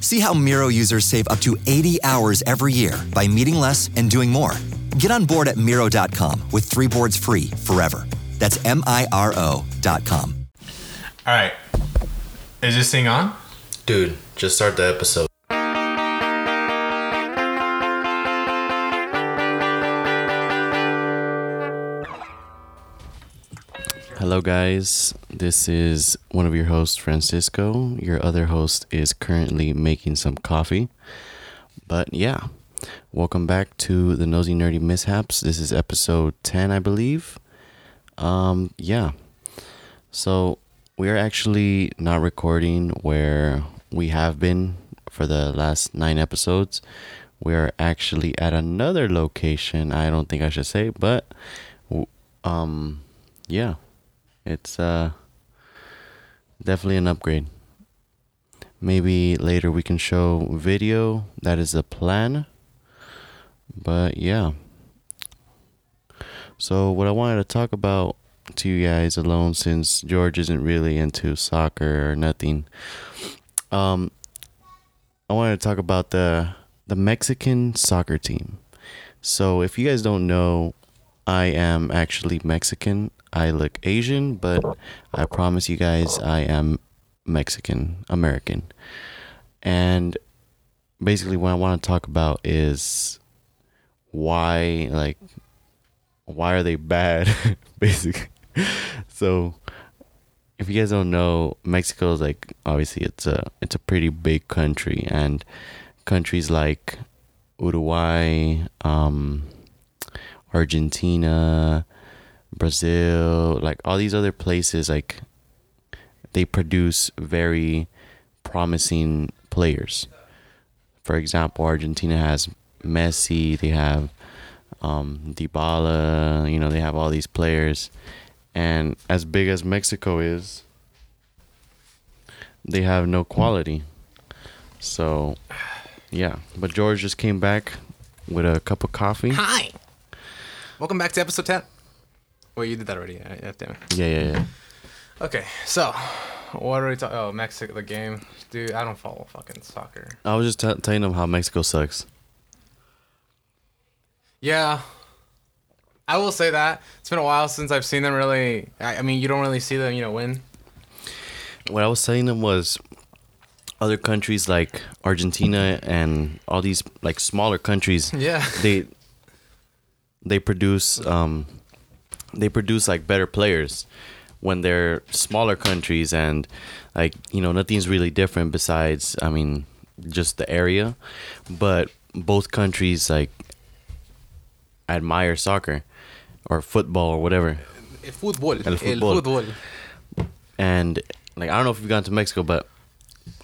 See how Miro users save up to 80 hours every year by meeting less and doing more. Get on board at Miro.com with three boards free forever. That's M I R O.com. All right. Is this thing on? Dude, just start the episode. Hello, guys. This is one of your hosts, Francisco. Your other host is currently making some coffee. But yeah, welcome back to the Nosy Nerdy Mishaps. This is episode 10, I believe. Um, yeah. So we are actually not recording where we have been for the last nine episodes. We are actually at another location. I don't think I should say, but um, yeah, it's uh definitely an upgrade. Maybe later we can show video. That is the plan. But yeah. So what I wanted to talk about to you guys alone since George isn't really into soccer or nothing. Um I wanted to talk about the the Mexican soccer team. So if you guys don't know, I am actually Mexican. I look Asian, but I promise you guys I am Mexican American. And basically what I want to talk about is why like why are they bad basically. So if you guys don't know, Mexico is like obviously it's a it's a pretty big country and countries like Uruguay, um, Argentina, Brazil, like all these other places, like they produce very promising players. For example, Argentina has Messi, they have um, Dybala, you know, they have all these players. And as big as Mexico is, they have no quality. So, yeah. But George just came back with a cup of coffee. Hi. Welcome back to episode 10. Wait, you did that already. Yeah, yeah, damn it. Yeah, yeah, yeah. Okay, so what are we talking? Oh, Mexico, the game, dude. I don't follow fucking soccer. I was just t- telling them how Mexico sucks. Yeah, I will say that it's been a while since I've seen them really. I, I mean, you don't really see them, you know, win. What I was telling them was other countries like Argentina and all these like smaller countries. Yeah. They they produce um they produce like better players when they're smaller countries and like you know nothing's really different besides I mean just the area, but both countries like admire soccer or football or whatever. El fútbol. El fútbol. fútbol. and like I don't know if you've gone to Mexico, but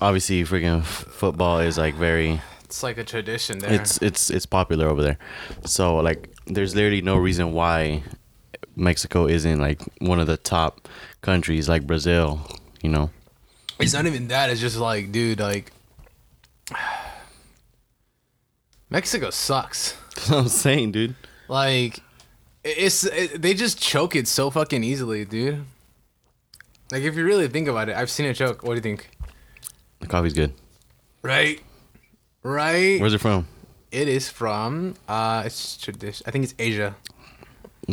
obviously freaking f- football is like very It's like a tradition there. it's it's it's popular over there. So like there's literally no reason why Mexico isn't like one of the top countries like Brazil, you know. It's not even that. It's just like, dude, like Mexico sucks. That's what I'm saying, dude. Like, it's it, they just choke it so fucking easily, dude. Like, if you really think about it, I've seen it choke. What do you think? The coffee's good. Right, right. Where's it from? It is from uh, it's tradition. I think it's Asia.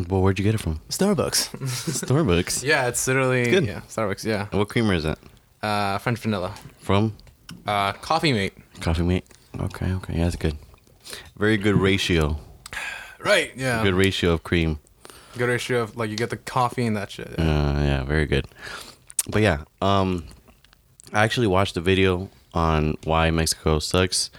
Well, where'd you get it from? Starbucks. Starbucks. yeah, it's literally good. yeah, Starbucks. Yeah, And what creamer is that? uh, French vanilla. From? Uh, coffee mate. Coffee mate. Okay, okay, yeah, that's good. Very good ratio. Right. Yeah. Good ratio of cream. Good ratio of like you get the coffee and that shit. Uh, yeah, very good. but yeah, um, I actually watched the video on why Mexico sucks.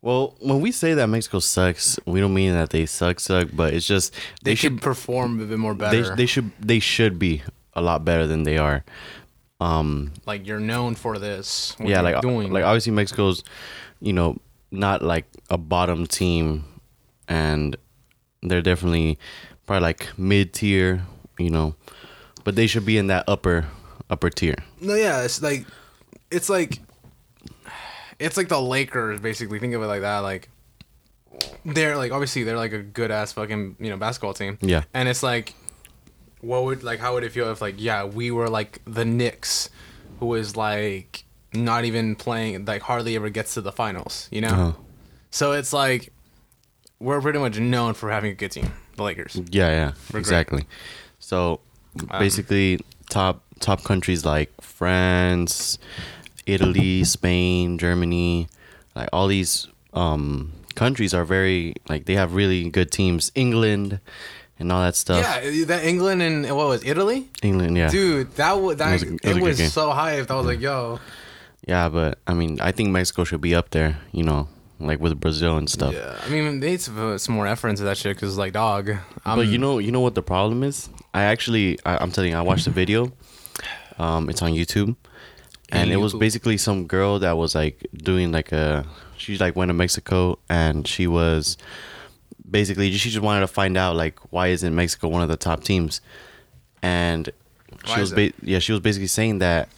Well, when we say that Mexico sucks, we don't mean that they suck, suck, but it's just They, should perform a bit more better. they, they should they should be a lot better than they are. Um, like you're known for this. what yeah, like doing. like obviously Mexico's, you know, not like a bottom team, and they're definitely probably like mid tier, you know, but they should be in that upper upper tier. No, yeah, it's like it's like it's like the Lakers basically. Think of it like that. Like they're like obviously they're like a good ass fucking you know basketball team. Yeah. and it's like what would like how would it feel if like yeah we were like the Knicks, who was like not even playing like hardly ever gets to the finals. You know, Uh-huh. so it's like we're pretty much known for having a good team. The Lakers. Yeah, yeah, great. exactly. So basically, top top countries like France, Italy, Spain, Germany, like all these um, countries are very like they have really good teams. England and all that stuff. Yeah, that England and what was Italy? England, yeah, Dude, that was that It was it was was so hyped. I was like, yo, yeah. But I mean, I think Mexico should be up there. You know, like with Brazil and stuff. yeah. I mean, they need put some more effort into that shit because, like, dog. I'm, But you know, you know what the problem is? I actually, I, I'm telling you, I watched the video. Um, it's on YouTube, and it was basically some girl that was like doing like a. She like went to Mexico, and she was basically she just wanted to find out like why isn't Mexico one of the top teams, and she Why was ba- yeah she was basically saying that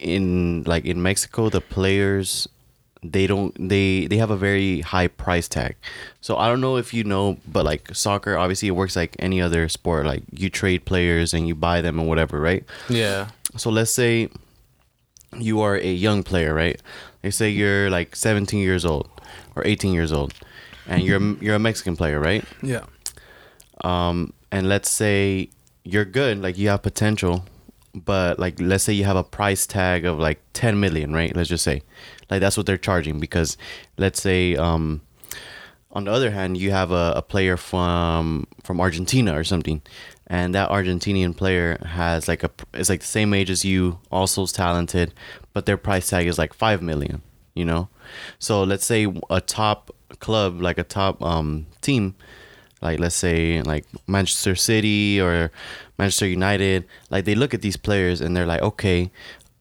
in like in Mexico the players they don't they they have a very high price tag. So i don't know if you know but like soccer obviously it works like any other sport. Like you trade players and you buy them and whatever right? Yeah, so let's say you are a young player right? They say you're like 17 years old or 18 years old and you're you're a mexican player right? Yeah, um and let's say you're good like you have potential but like let's say you have a price tag of like 10 million right? Let's just say like that's what they're charging because let's say um on the other hand you have a, a player from from argentina or something and that argentinian player has like a is like the same age as you also is talented but their price tag is like 5 million you know so let's say a top club like a top um team like let's say like Manchester City or Manchester United, like they look at these players and they're like, okay,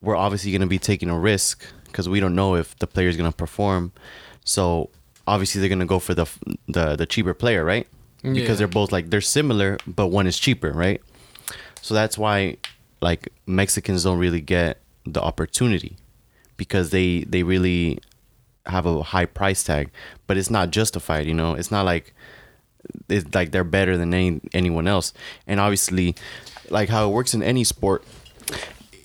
we're obviously going to be taking a risk because we don't know if the player is going to perform. So obviously they're going to go for the the the cheaper player, right? Yeah. Because they're both like they're similar, but one is cheaper, right? So that's why like Mexicans don't really get the opportunity because they they really have a high price tag, but it's not justified, you know? It's not like it's like they're better than any anyone else. And obviously, like how it works in any sport,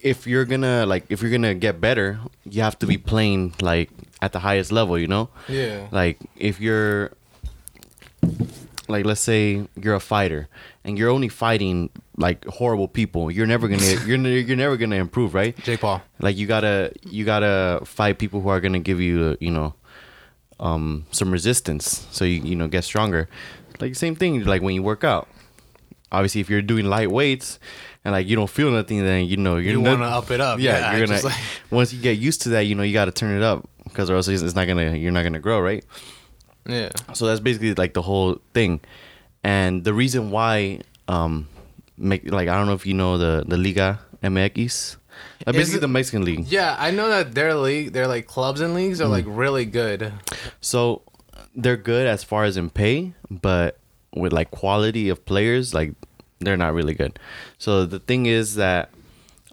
if you're gonna like if you're gonna get better, you have to be playing like at the highest level, you know? Yeah. Like if you're like let's say you're a fighter and you're only fighting like horrible people, you're never gonna you're ne- you're never gonna improve, right? Jake Paul. like you gotta you gotta fight people who are gonna give you you know um some resistance so you you know get stronger. Like same thing like when you work out. Obviously if you're doing light weights and like you don't feel nothing then you know you're You not- wanna up it up, yeah, yeah, you're gonna like- once you get used to that you know you gotta turn it up because or else it's not gonna you're not gonna grow right Yeah. so that's basically like the whole thing and the reason why um make like i don't know if you know the the liga mx uh, basically it- the mexican league Yeah, I know that their league, their like clubs and leagues are like really good. So they're good as far as in pay, but with like quality of players, like they're not really good. So the thing is that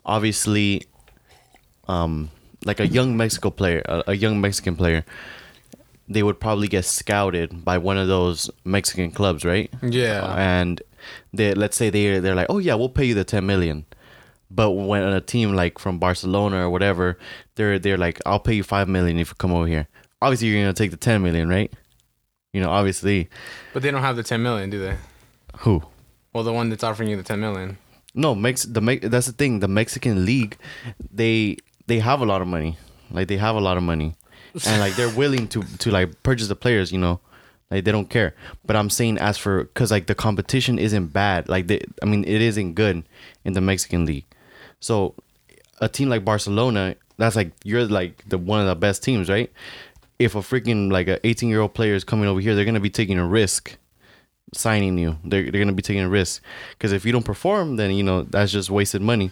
obviously, um, like a young Mexico player, a, a young Mexican player, they would probably get scouted by one of those Mexican clubs, right? Yeah. And they let's say they they're like, oh yeah, we'll pay you the ten million. But when a team like from Barcelona or whatever, they're they're like, I'll pay you five million if you come over here. Obviously, you're gonna take the ten million, right? You know, obviously, But they don't have the 10 million, do they? who? Well, the one that's offering you the 10 million. No, Mex the Me- that's the thing. The Mexican league, they they have a lot of money. Like they have a lot of money, and like they're willing to to like purchase the players. You know, like they don't care. But I'm saying as for because like the competition isn't bad. Like they, I mean, it isn't good in the Mexican league. So a team like Barcelona, that's like you're like the one of the best teams, right? If a freaking like a 18 year old player is coming over here, they're gonna be taking a risk signing you. They're they're gonna be taking a risk because if you don't perform, then you know that's just wasted money.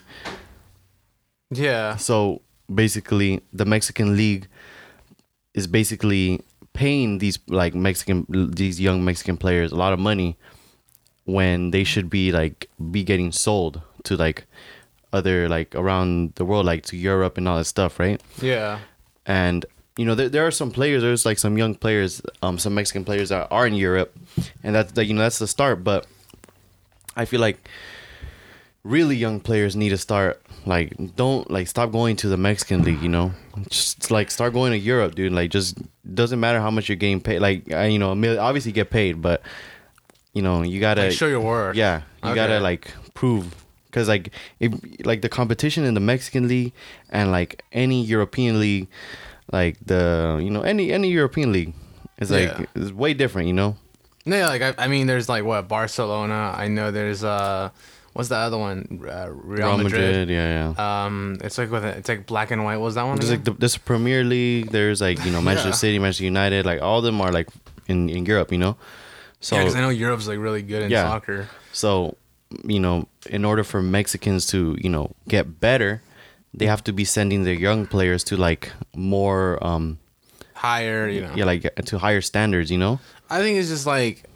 Yeah. So basically, the Mexican league is basically paying these like Mexican these young Mexican players a lot of money when they should be like be getting sold to like other like around the world like to Europe and all that stuff, right? Yeah. and you know there, there are some players there's like some young players um some mexican players that are in europe and that's the you know that's the start but i feel like really young players need to start like don't like stop going to the mexican league you know just like start going to europe dude like just doesn't matter how much you're getting paid like I, you know obviously get paid but you know you gotta Like, show your work. yeah you Okay. gotta like prove because like if like the competition in the mexican league and like any european league like the you know any any european league is like Yeah. is way different you know No, yeah, like I, I mean, there's like what Barcelona. I know there's uh, what's the other one? Uh, Real, Madrid. yeah yeah Um, it's like with a, it's like black and white. What was that one? there's like the, this premier league there's like you know manchester Yeah. city manchester united like all of them are like in in europe you know so yeah, because I know Europe's like really good in Yeah. soccer. So, you know, in order for Mexicans to, you know, get better, they have to be sending their young players to like more um Higher, you know. yeah, like to higher standards, you know? I think it's just like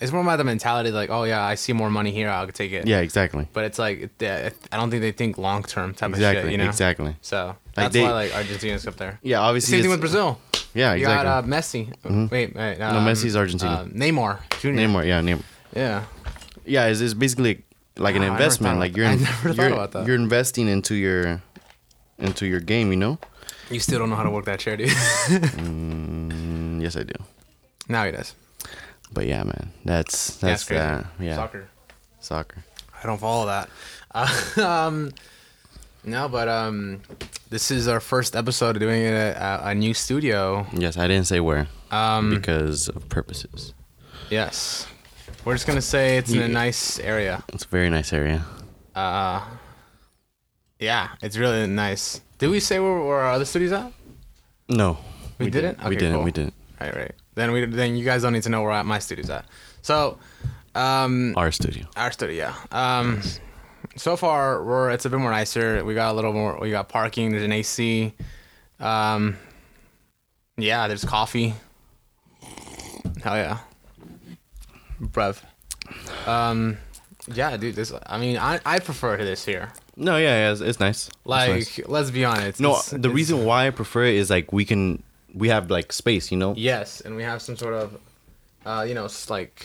it's more about the mentality. Like, oh yeah, I see more money here, I'll take it. Yeah, exactly. But it's like yeah, I don't think they think long term type of Exactly. shit. You know. Exactly. So that's they- why like Argentina's up there. Yeah, obviously Same thing with Brazil. Yeah, exactly. You got uh, Messi. Wait, wait. Um, Messi's Argentina. Uh, Neymar Jr. Neymar, yeah, Neymar. Yeah. Yeah, it's, it's basically like an I never investment. Like you're in- you're, about that. you're investing into your into your game, you know? You still don't know how to work that chair, dude. Mm, yes, I do. now he does. But yeah, man, that's Yeah, that's it's that. Yeah, Soccer. Soccer. I don't follow that. Uh, um, no, but um, this is our first episode of doing it at a, a new studio. Yes, I didn't say where Um, because of purposes. yes, we're just gonna say it's in a nice area. It's a very nice area. Uh, yeah, it's really nice. Did we say where, where our other studios at? No, We didn't? we Okay, didn't. cool. We didn't. Right, right. Then we then you guys don't need to know where at my studio's at. So, um, Our studio. Our studio, yeah. Um, so far we're it's a bit more nicer. We got a little more. We got parking. There's an AC. Um, yeah, there's coffee. Hell yeah, bruv. Um, yeah, dude. This. I mean, I I prefer this here. No, yeah, yeah it's, it's nice. It's Like, nice. let's be honest. no, it's- the it's- reason why I prefer it is like we can we have like space, you know. Yes, and we have some sort of, uh, you know, it's like,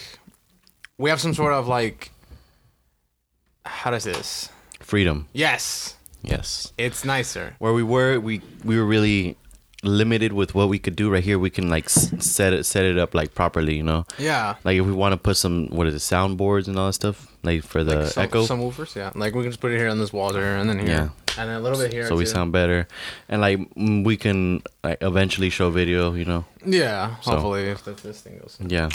we have some sort of like, how does this? Freedom. Yes, Yes. it's nicer. Where we were, we we were really limited with what we could do. Right here, we can like s- set it set it up like properly, you know. Yeah. Like if we want to put some what is it soundboards and all that stuff, like for the like some, echo, some woofers, yeah. Like we can just put it here on this wall there, and then here, Yeah. and then a little bit here. so we sound better, and like we can like eventually show video, you know. Yeah, So- hopefully if this, this thing goes. Yeah.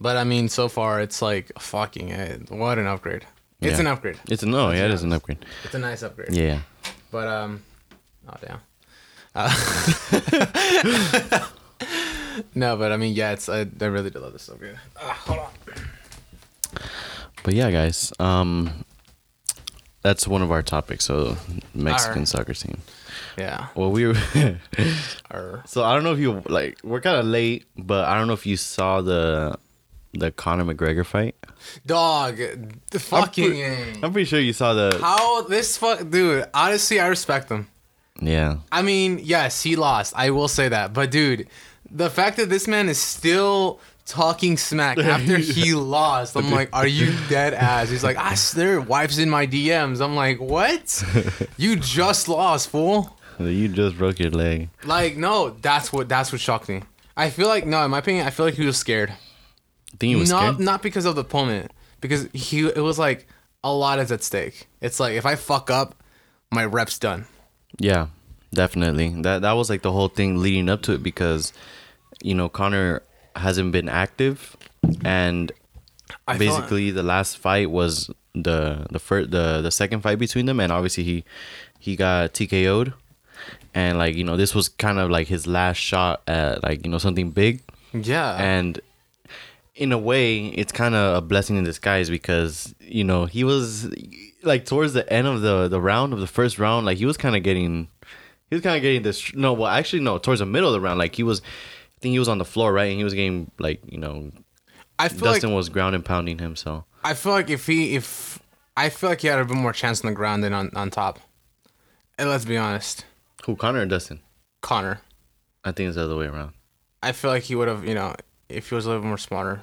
But I mean, so far it's like fucking it. What an upgrade! It's Yeah. an upgrade. It's a no, Let's yeah, it is an upgrade. It's a nice upgrade. Yeah. But um, oh damn. Uh, no, but I mean, yeah, it's I, I really do love this so good. Ah, hold on. But yeah, guys, um, that's one of our topics. So Mexican Alright. soccer team. Yeah. Well, we were. So I don't know if you like. We're kind of late, but I don't know if you saw the the Conor McGregor fight. dog, the fucking. pre- I'm pretty sure you saw the. how this fuck, dude? Honestly, I respect him. Yeah. I mean, yes, he lost. I will say that. But dude, the fact that this man is still talking smack after he lost, I'm like, are you dead ass? He's like, I their wife's in my DMs. I'm like, what? You just lost, fool. You just broke your leg. Like, no, that's what that's what shocked me. I feel like no, in my opinion, I feel like he was scared. I think he was not scared. not because of the opponent, because he it was like a lot is at stake. It's like if I fuck up, my rep's done. Yeah, definitely. That that was like the whole thing leading up to it because, you know, Conor hasn't been active, and I basically the last fight was the the first the the second fight between them, and obviously he he got TKO'd, and like you know this was kind of like his last shot at like you know something big, yeah. and in a way it's kind of a blessing in disguise because you know he was like towards the end of the the round of the first round like he was kind of getting he was kind of getting this no well actually no towards the middle of the round like he was I think he was on the floor right and he was getting like you know I feel Dustin like was ground and pounding him so I feel like if he if I feel like he had a bit more chance on the ground than on on top. And let's be honest, who Conor or Dustin Conor. I think it's the other way around I feel like he would have, you know, if he was a little more smarter.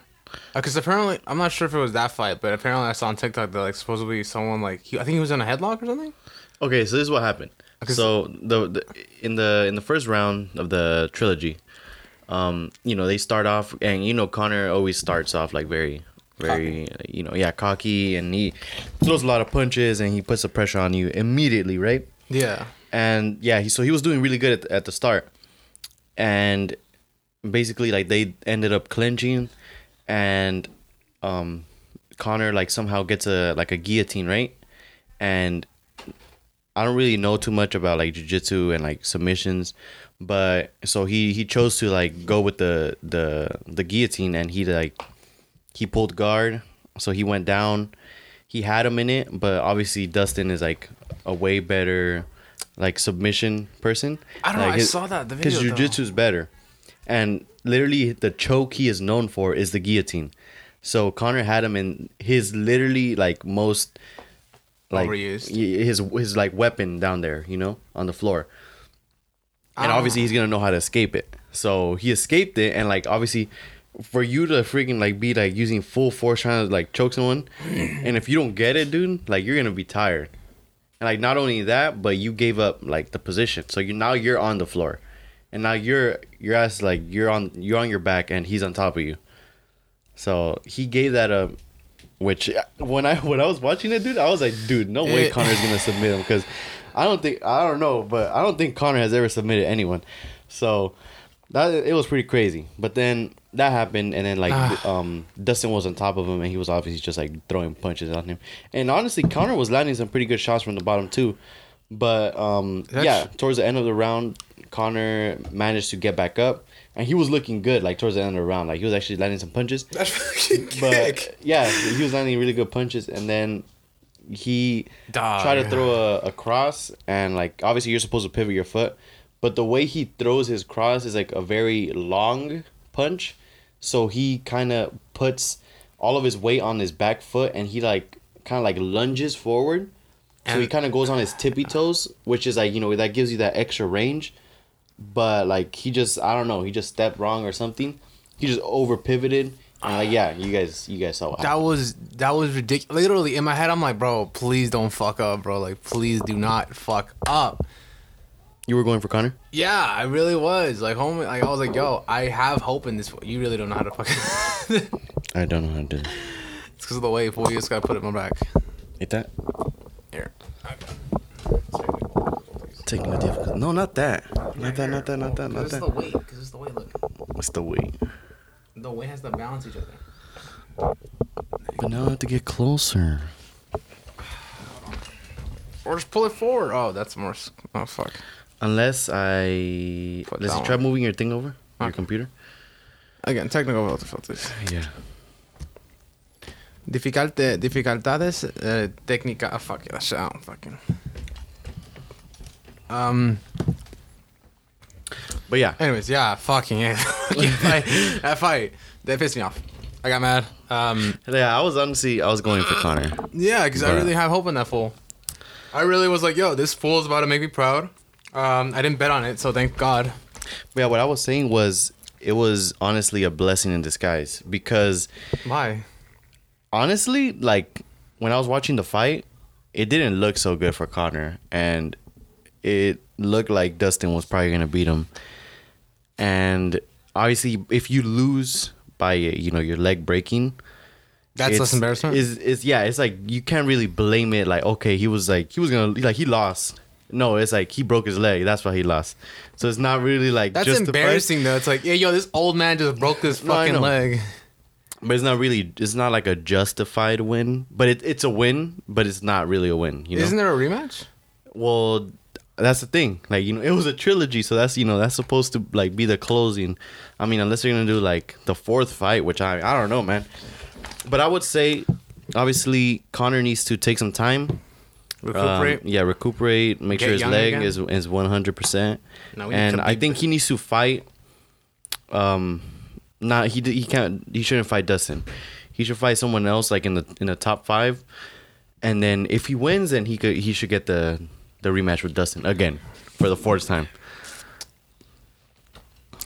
Because apparently, I'm not sure if it was that fight, but apparently I saw on TikTok that like supposedly someone like he, I think he was in a headlock or something. Okay, so this is what happened. So the, the in the in the first round of the trilogy, um, you know they start off, and you know Conor always starts off like very, very, you know, yeah, cocky, and he throws a lot of punches, and he puts the pressure on you immediately, right? Yeah. And yeah, he so he was doing really good at, at the start, and basically like they ended up clinching, and um, Conor like somehow gets a like a guillotine, right? And I don't really know too much about like jujitsu and like submissions, but so he he chose to like go with the the the guillotine and he like he pulled guard, so he went down. He had him in it, but obviously Dustin is like a way better like submission person. I don't know, Like, I his- saw that, the video, though. jujitsu is better, and literally the choke he is known for is the guillotine. So Conor had him in his literally like most like Overused. his his like weapon down there, you know, on the floor. And Ah. obviously he's gonna know how to escape it. So he escaped it, and like obviously, for you to freaking like be like using full force trying to like choke someone, and if you don't get it, dude, like you're gonna be tired. And like not only that, but you gave up like the position. So you now you're on the floor, and now you're your ass like you're on you're on your back, and he's on top of you. So he gave that up. Which when I when I was watching it, dude, I was like, dude, no way It- Conor's gonna submit him because I don't think I don't know, but I don't think Conor has ever submitted anyone. So that it was pretty crazy. But then that happened, and then like Ah. um Dustin was on top of him, and he was obviously just like throwing punches on him. And honestly, Conor was landing some pretty good shots from the bottom too. But um yeah, towards the end of the round, Conor managed to get back up, and he was looking good. Like towards the end of the round, like he was actually landing some punches. That's fucking But yeah, he was landing really good punches, and then he Dog. tried to throw a, a cross, and like obviously you're supposed to pivot your foot, but the way he throws his cross is like a very long punch, so he kind of puts all of his weight on his back foot, and he like kind of like lunges forward. So he kind of goes on his tippy toes, which is like you know that gives you that extra range. But like he just I don't know he just stepped wrong or something. He just over pivoted and like yeah you guys you guys saw what happened. That was that was ridiculous. Literally in my head, I'm like, bro, please don't fuck up, bro. Like, please do not fuck up. You were going for Conor. Yeah, I really was. Like, homie, like I was like, yo, I have hope in this. You really don't know how to fucking. I don't know how to do. it. it's because of the way, fool. You just gotta put it in my back. Eat that. Here. Technical difficult. No, not that. Not that. Not that. Not that. Not Because it's the that. weight. Because it's the weight. Look, It's the weight. the weight has to balance each other. But now I have to get closer. Or just pull it forward. Oh, that's more. Oh fuck. Unless I Put let's try one. moving your thing over your computer. Again, technical difficulties. Yeah. Dificulte, dificultades uh, técnica. Oh, fuck yeah, that shit. I don't fucking. Um. But yeah. Anyways, yeah, fucking yeah. Fight. That fight that pissed me off. I got mad. Um. Yeah. I was honestly I was going for Conor. Yeah, because I really have hope in that fool. I really was like, yo, this fool is about to make me proud. Um, I didn't bet on it, so thank God. Yeah. What I was saying was it was honestly a blessing in disguise because Why? honestly, like when I was watching the fight, it didn't look so good for Conor, and it looked like Dustin was probably gonna beat him. And obviously, if you lose by you know your leg breaking, That's less embarrassment. Is is yeah? It's like you can't really blame it. Like okay, he was like he was gonna like he lost. No, it's like he broke his leg. That's why he lost. So it's not really like That's justified. embarrassing though. It's like, yeah, yo, this old man just broke this No, I fucking know. leg. but it's not really. It's not like a justified win, but it, it's a win, but it's not really a win. You know. Isn't there a rematch? well, that's the thing. Like you know, it was a trilogy, so that's you know that's supposed to like be the closing. I mean, unless you're gonna do like the fourth fight, which I I don't know, man. But I would say, obviously, Conor needs to take some time. Um, Recuperate. yeah, recuperate. Make Get sure his leg again. is is one hundred percent. No, we need And I think he needs to fight. Um, not he he can't he shouldn't fight Dustin. He should fight someone else like in the in the top five, and then if he wins, then he could he should get the the rematch with Dustin again for the fourth time.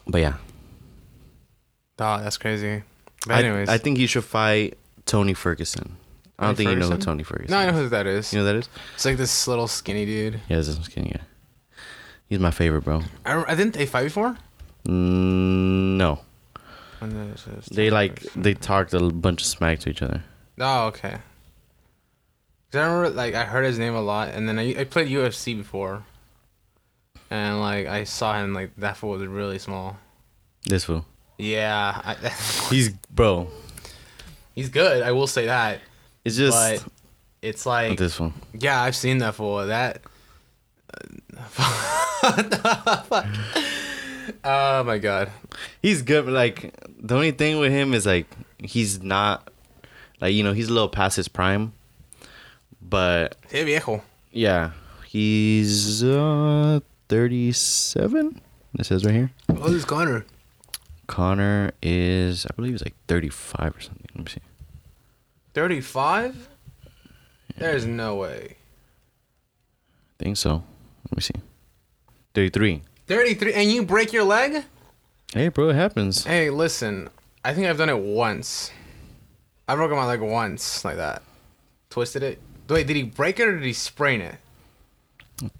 But yeah, Oh, that's crazy. But I, anyways, I think he should fight Tony Ferguson. I don't Tony think you know who Tony Ferguson. no, I know who that is. You know who that is? It's like this little skinny dude. Yeah, this is skinny guy. He's my favorite, bro. I, I didn't they fight before. Mm, no, When the- it's- it's- they like they talked a bunch of smack to each other. Oh, okay. 'Cause I remember, like, I heard his name a lot, and then I, I played UFC before, and like I saw him, like that fool was really small. This fool. Yeah, I, He's bro. he's good. I will say that, It's just but it's like, this one. yeah, I've seen that fool. That. what the fuck? Oh my god. He's good. But like the only thing with him is like he's not like you know he's a little past his prime, but Hey viejo. yeah, he's uh thirty seven. It says right here. What is Conor? Conor is I believe he's like thirty five or something. Let me see. Thirty-five. There's no way. I think so. Let me see. Thirty three. Thirty-three, and you break your leg? Hey, bro, it happens. Hey, listen. I think I've done it once. I broke my leg once like that. Twisted it. Wait, did he break it or did he sprain it?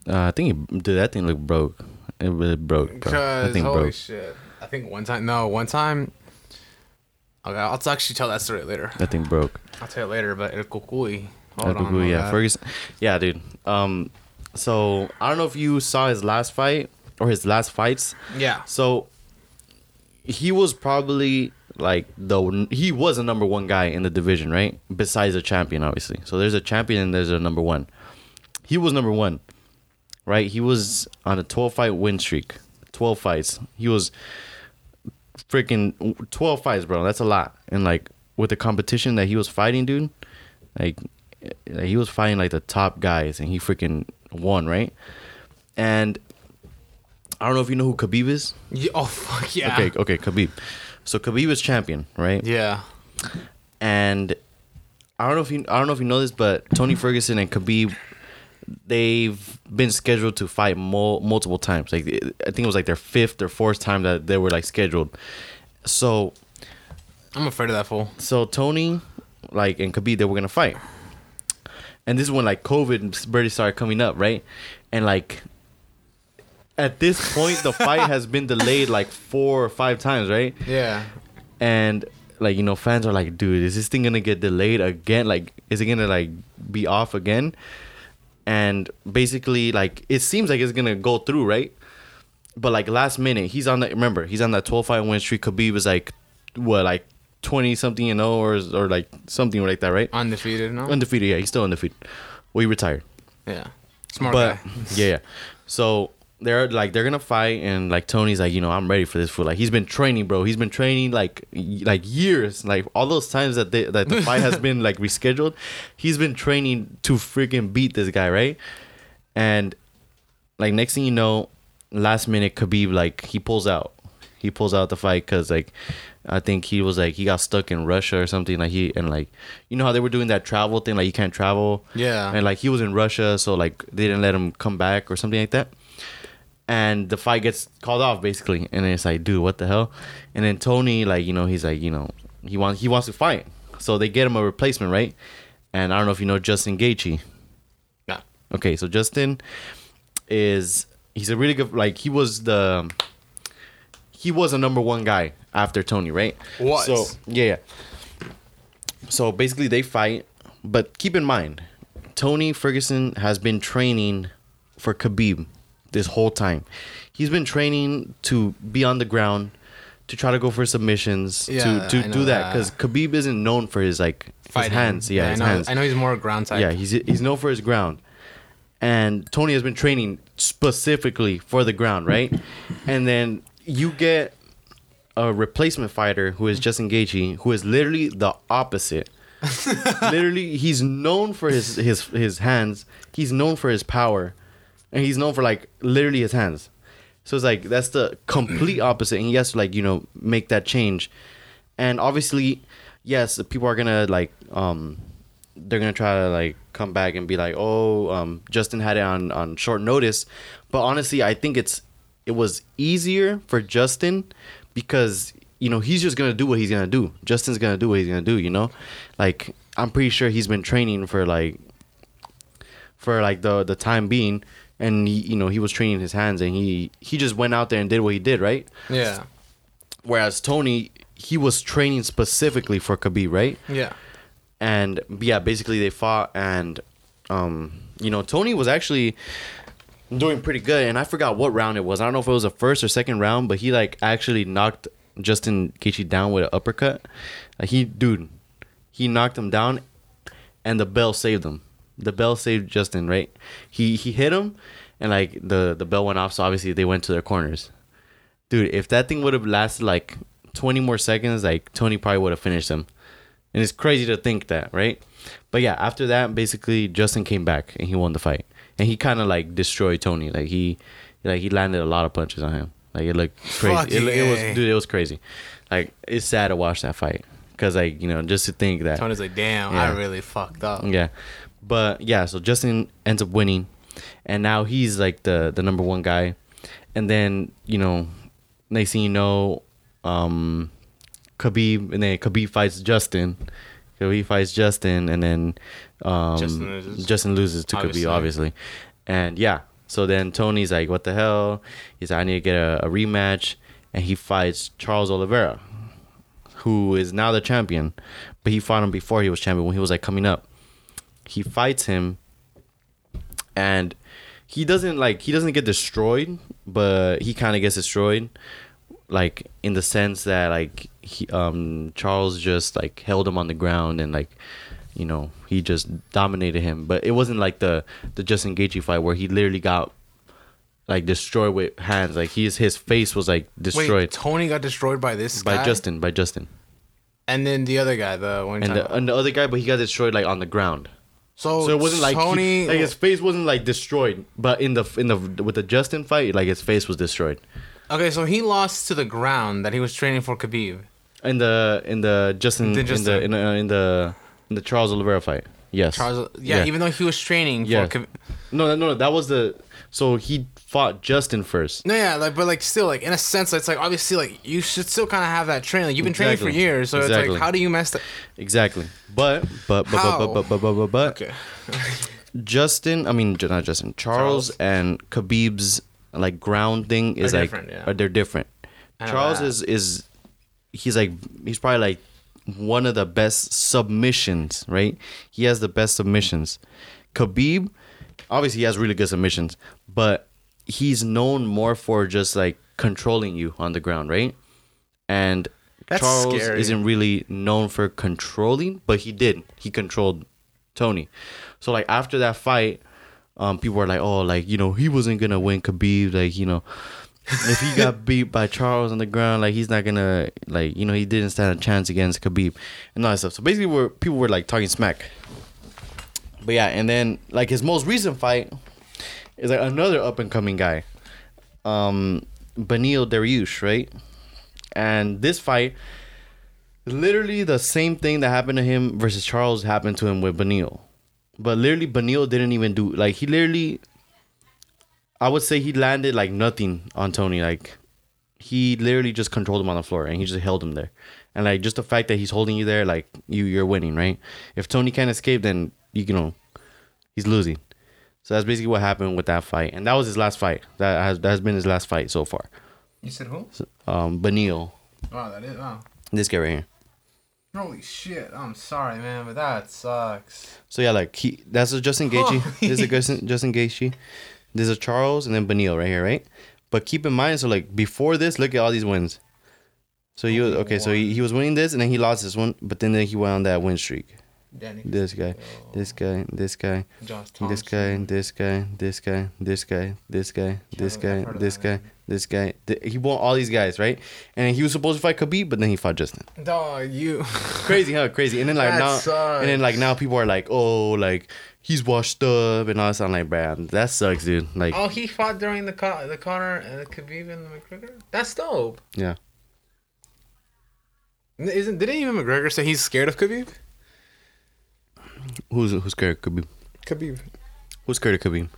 Uh, I think he, dude, that thing looked broke. It really broke, bro. That Because holy broke. shit. I think one time. No, one time. Okay, I'll actually tell that story later. That thing broke. I'll tell you later. But El Cucuy. Hold That'd be on. yeah. Ferguson. Yeah, dude. Um, so I don't know if you saw his last fight or his last fights. Yeah. So he was probably like the he was a number one guy in the division, right? Besides a champion, obviously. So there's a champion and there's a number one. He was number one, right? He was on a 12 fight win streak, 12 fights. He was freaking 12 fights, bro. That's a lot. And like with the competition that he was fighting, dude, like he was fighting like the top guys and he freaking won, right? And I don't know if you know who Khabib is. Yeah, Oh fuck yeah. Okay, okay, Khabib. So Khabib was champion, right? Yeah. And I don't know if you I don't know if you know this, but Tony Ferguson and Khabib, they've been scheduled to fight mul- multiple times. Like I think it was like their fifth or fourth time that they were like scheduled. So I'm afraid of that fool. so Tony, like and Khabib, they were gonna fight. And this is when like COVID barely started coming up, right? And like at this point, the fight has been delayed like four or five times, right? Yeah. and like you know fans are like dude is this thing gonna get delayed again like is it gonna like be off again and basically like it seems like it's gonna go through right but like last minute he's on that remember he's on that 12 fight win streak Khabib was like what like 20 something you know or or like something like that right Undefeated, no? undefeated yeah he's still undefeated well he retired yeah. Smart but guy. yeah, yeah. So they're like they're gonna fight, and like Tony's like, you know, I'm ready for this fool. Like he's been training, bro. He's been training like y- like years. Like all those times that they, that the fight has been like rescheduled, he's been training to freaking beat this guy, right? And like next thing you know, last minute Khabib like he pulls out. He pulls out the fight because like I think he was like he got stuck in Russia or something like he and like you know how they were doing that travel thing like you can't travel Yeah. and like he was in Russia so like they didn't let him come back or something like that and the fight gets called off basically and then it's like dude what the hell and then Tony like you know he's like you know he wants he wants to fight so they get him a replacement right and I don't know if you know Justin Gaethje Yeah. Okay, so Justin is he's a really good like he was the he was a number one guy after Tony, right? Was. So yeah, yeah. So basically they fight, but keep in mind, Tony Ferguson has been training for Khabib this whole time. He's been training to be on the ground, to try to go for submissions Yeah, to to do that because Khabib isn't known for his like his hands. Yeah, I his know. hands. I know he's more ground type. Yeah, he's he's known for his ground, and Tony has been training specifically for the ground, right? and then you get a replacement fighter who is Justin Gaethje, who is literally the opposite. literally, he's known for his his his hands. He's known for his power, and he's known for like literally his hands. So it's like that's the complete opposite, and he has to like you know make that change. And obviously, yes, people are gonna like um they're gonna try to like come back and be like, oh, um, Justin had it on on short notice, but honestly, I think it's it was easier for Justin because you know he's just gonna do what he's gonna do. Justin's gonna do what he's gonna do. You know, like I'm pretty sure he's been training for like for like the the time being, and he, you know he was training his hands, and he he just went out there and did what he did, right? Yeah. Whereas Tony, he was training specifically for Khabib, right? Yeah. and yeah, basically they fought, and um, you know, Tony was actually doing pretty good, and I forgot what round it was. I don't know if it was a first or second round, but he like actually knocked Justin Gaethje down with an uppercut. Like he, dude, he knocked him down, and the bell saved him. The bell saved Justin, right? He he hit him, and like the the bell went off, so obviously they went to their corners. Dude, if that thing would have lasted like 20 more seconds, like Tony probably would have finished him. And it's crazy to think that, right? But yeah, after that, basically Justin came back and he won the fight. And he kind of like destroyed Tony. Like he, like he landed a lot of punches on him. Like it looked crazy. It, Fucking it was, dude, it was crazy. Like it's sad to watch that fight because like you know just to think that. Tony's like, damn, Yeah. I really fucked up. Yeah, but yeah, so Justin ends up winning, and now he's like the the number one guy, and then you know, next thing you know, um, Khabib and then Khabib fights Justin. Khabib fights Justin, and then um, Justin loses. Justin loses to Obviously. Khabib, obviously, and yeah. So then Tony's like, "What the hell?" He's like, "I need to get a, a rematch," and he fights Charles Oliveira, who is now the champion, but he fought him before he was champion when he was like coming up he fights him and he doesn't like he doesn't get destroyed but he kind of gets destroyed like in the sense that like he um Charles just like held him on the ground and like you know he just dominated him but it wasn't like the the Justin Gaethje fight where he literally got like destroyed with hands like his his face was like destroyed Wait, Tony got destroyed by this guy. by guy? Justin by Justin and then the other guy, the one. and the, and the other guy but he got destroyed like on the ground so, So it wasn't like he- like his face wasn't like destroyed, but in the in the with the Justin fight, like his face was destroyed. okay, so he lost to the ground that he was training for Khabib. In the in the Justin, The in the in the, in the in the Charles Oliveira fight. Yes. Charles, yeah, even though he was training Yeah. for Khabib. no, no, no, that was the so he fought Justin first. No, yeah, like, but like, still, like, in a sense, it's like obviously, like, you should still kind of have that training. Like, you've been training for years, so it's like, how do you mess that? Exactly. But but but How? but but but but but, but Okay, Justin, I mean not Justin, Charles, Charles. and Khabib's like ground thing is Are like different, yeah. they're different. Charles is is he's like he's probably like one of the best submissions, right? He has the best submissions. Khabib, obviously he has really good submissions, but he's known more for just like controlling you on the ground, right? And That's Charles scary. isn't really known for controlling, but he did. He controlled Tony. So like after that fight, um, people were like, "Oh, like you know, he wasn't gonna win Khabib. Like you know, if he got beat by Charles on the ground, like he's not gonna like you know he didn't stand a chance against Khabib and all that stuff." So basically, where people were like talking smack. But yeah, and then like his most recent fight is like another up and coming guy, um, Beneil Dariush, right? And this fight, literally the same thing that happened to him versus Charles happened to him with Beneil. But literally, Beneil didn't even do like he literally. I would say he landed like nothing on Tony. Like he literally just controlled him on the floor and he just held him there. And like just the fact that he's holding you there, like you you're winning, right? If Tony can't escape, then you know he's losing. So that's basically what happened with that fight, and that was his last fight. That has that has been his last fight so far. you said who? Um, Beneil, Wow, that is wow. this guy right here. Holy shit! I'm sorry, man, but that sucks. So yeah, like he that's a Justin Gaethje. this is a Justin, Justin Gaethje. There's a Charles and then Beneil right here, right? But keep in mind, so like before this, look at all these wins. So he was okay. So he, he was winning this, and then he lost this one, but then, then he went on that win streak. Danny. Oh. This guy, this guy, this guy, this guy, this guy, this guy, this guy, this guy, this guy, this guy, this guy. He won all these guys, right? And he was supposed to fight Khabib, but then he fought Justin. Dog, you. Crazy, huh? Crazy. And then like now, and then like now people are like, oh, like he's washed up and all that. I'm like, man, that sucks, dude. Like, Oh, he fought during the Con- the Conor and uh, the Khabib and the McGregor. That's dope. yeah. Isn't didn't even McGregor say he's scared of Khabib? Who's who's scared of Khabib? Khabib. Who's scared of Khabib?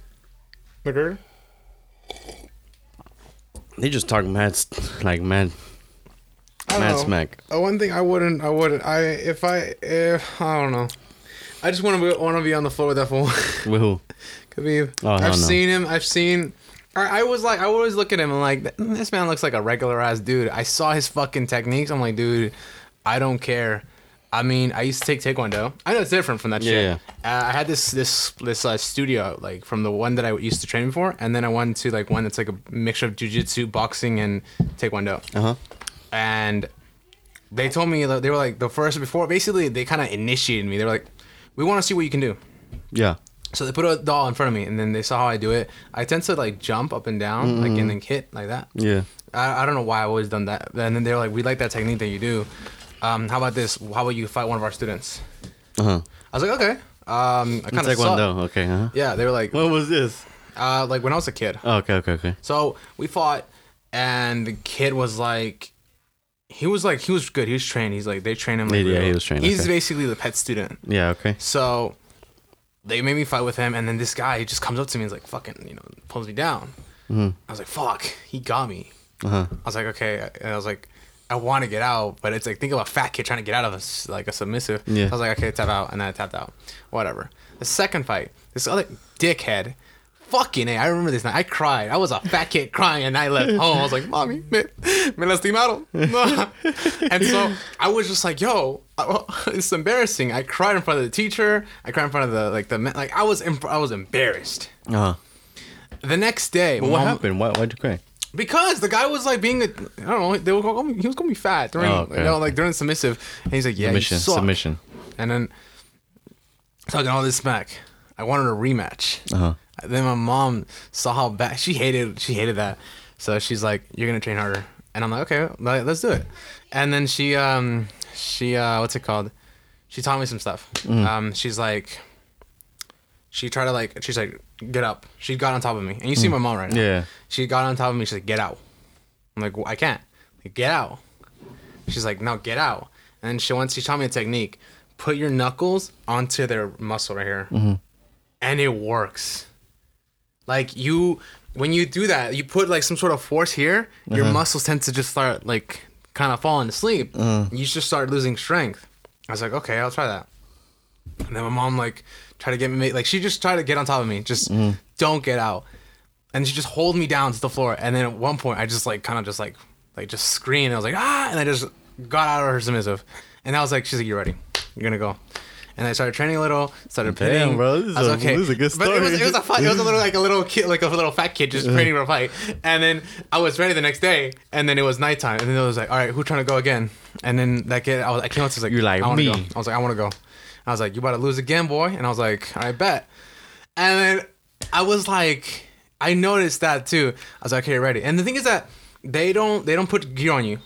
McGregor. They just talk mad, like mad, mad know. smack. Uh, one thing I wouldn't, I wouldn't, I if I, if I don't know, I just want to want to be on the floor with that fool, With who? Khabib. Oh, I've no. seen him. I've seen. I, I was like, I always look at him and like, this man looks like a regular ass dude. I saw his fucking techniques. I'm like, dude, I don't care. I mean, I used to take taekwondo. I know it's different from that shit. Yeah, Uh, I had this this this uh, studio like from the one that I used to train for, and then I went to like one that's like a mixture of jujitsu, boxing, and taekwondo Uh huh. and they told me they were like the first before basically they kind of initiated me they were like we want to see what you can do Yeah. so they put a doll in front of me and then they saw how i do it i tend to like jump up and down like and then hit like that Yeah. I, I don't know why i've always done that and then they were like we like that technique that you do um, how about this how about you fight one of our students Uh huh. i was like okay um, i kind of Taekwondo. Okay. Uh huh. yeah they were like what was this? uh, like when i was a kid Oh, okay. Okay. Okay. so we fought, and the kid was like, he was like, he was good. He was trained. He's like, they train him. Like, Yeah, real. he was trained, He's okay. basically the pet student. Yeah. Okay. So they made me fight with him, and then this guy just comes up to me and is like, fucking, you know, pulls me down. Mm-hmm. I was like, fuck, he got me. Uh huh. I was like, okay, and I was like. I want to get out, but it's like think of a fat kid trying to get out of a like a submissive. Yeah. I was like, okay, tap out, and then I tapped out. Whatever. The second fight, this other dickhead, fucking a, I remember this night. I cried. I was a fat kid crying, and I left home. I was like, mommy, me, me lastimaron. and so I was just like, yo, it's embarrassing. I cried in front of the teacher. I cried in front of the like the men- like I was I was embarrassed. Uh huh. The next day, But what happened? Why? Why'd you cry? Because the guy was like being, a, I don't know, they were calling me, he was calling me fat during, Oh, okay. you know, like during submissive, and he's like, yeah, Submission. you suck. Submission. and then talking all this smack. I wanted a rematch. Uh huh. Then my mom saw how bad she hated, she hated that, so she's like, you're gonna train harder, and I'm like, okay, let- let's do it. And then she, um, she, uh, what's it called? She taught me some stuff. Um, she's like, she tried to like, she's like, get up. She got on top of me, and you see hmm. my mom right now. Yeah. She got on top of me. She's like, "Get out." I'm like, well, "I can't." Like, get out. She's like, "No, get out." And she once she taught me a technique: put your knuckles onto their muscle right here, mm-hmm. and it works. Like you, when you do that, you put like some sort of force here. Your mm-hmm. muscles tend to just start like kind of falling asleep. Mm-hmm. You just start losing strength. I was like, okay, I'll try that. And then my mom like tried to get me like she just tried to get on top of me. Just don't get out. And she just hold me down to the floor. And then at one point I just like kind of just like like just screamed. I was like, ah and I just got out of her submissive. And I was like, she's like, You're ready. You're gonna go. And I started training a little, started Damn, bro, this is I was a- okay. this is a good But it was, it was a fight. It was a little like a little kid, like a little fat kid just training for a fight. And then I was ready the next day, and then it was nighttime, and then it was like, all right, who's trying to go again? And then that kid, I was, I came up to like, You're like, I me. Go. I was like, I want to go. I was like, you about to lose again, boy? And I was like, I bet. And then I was like, I noticed that too. I was like, okay, ready. And the thing is that they don't they don't put gear on you.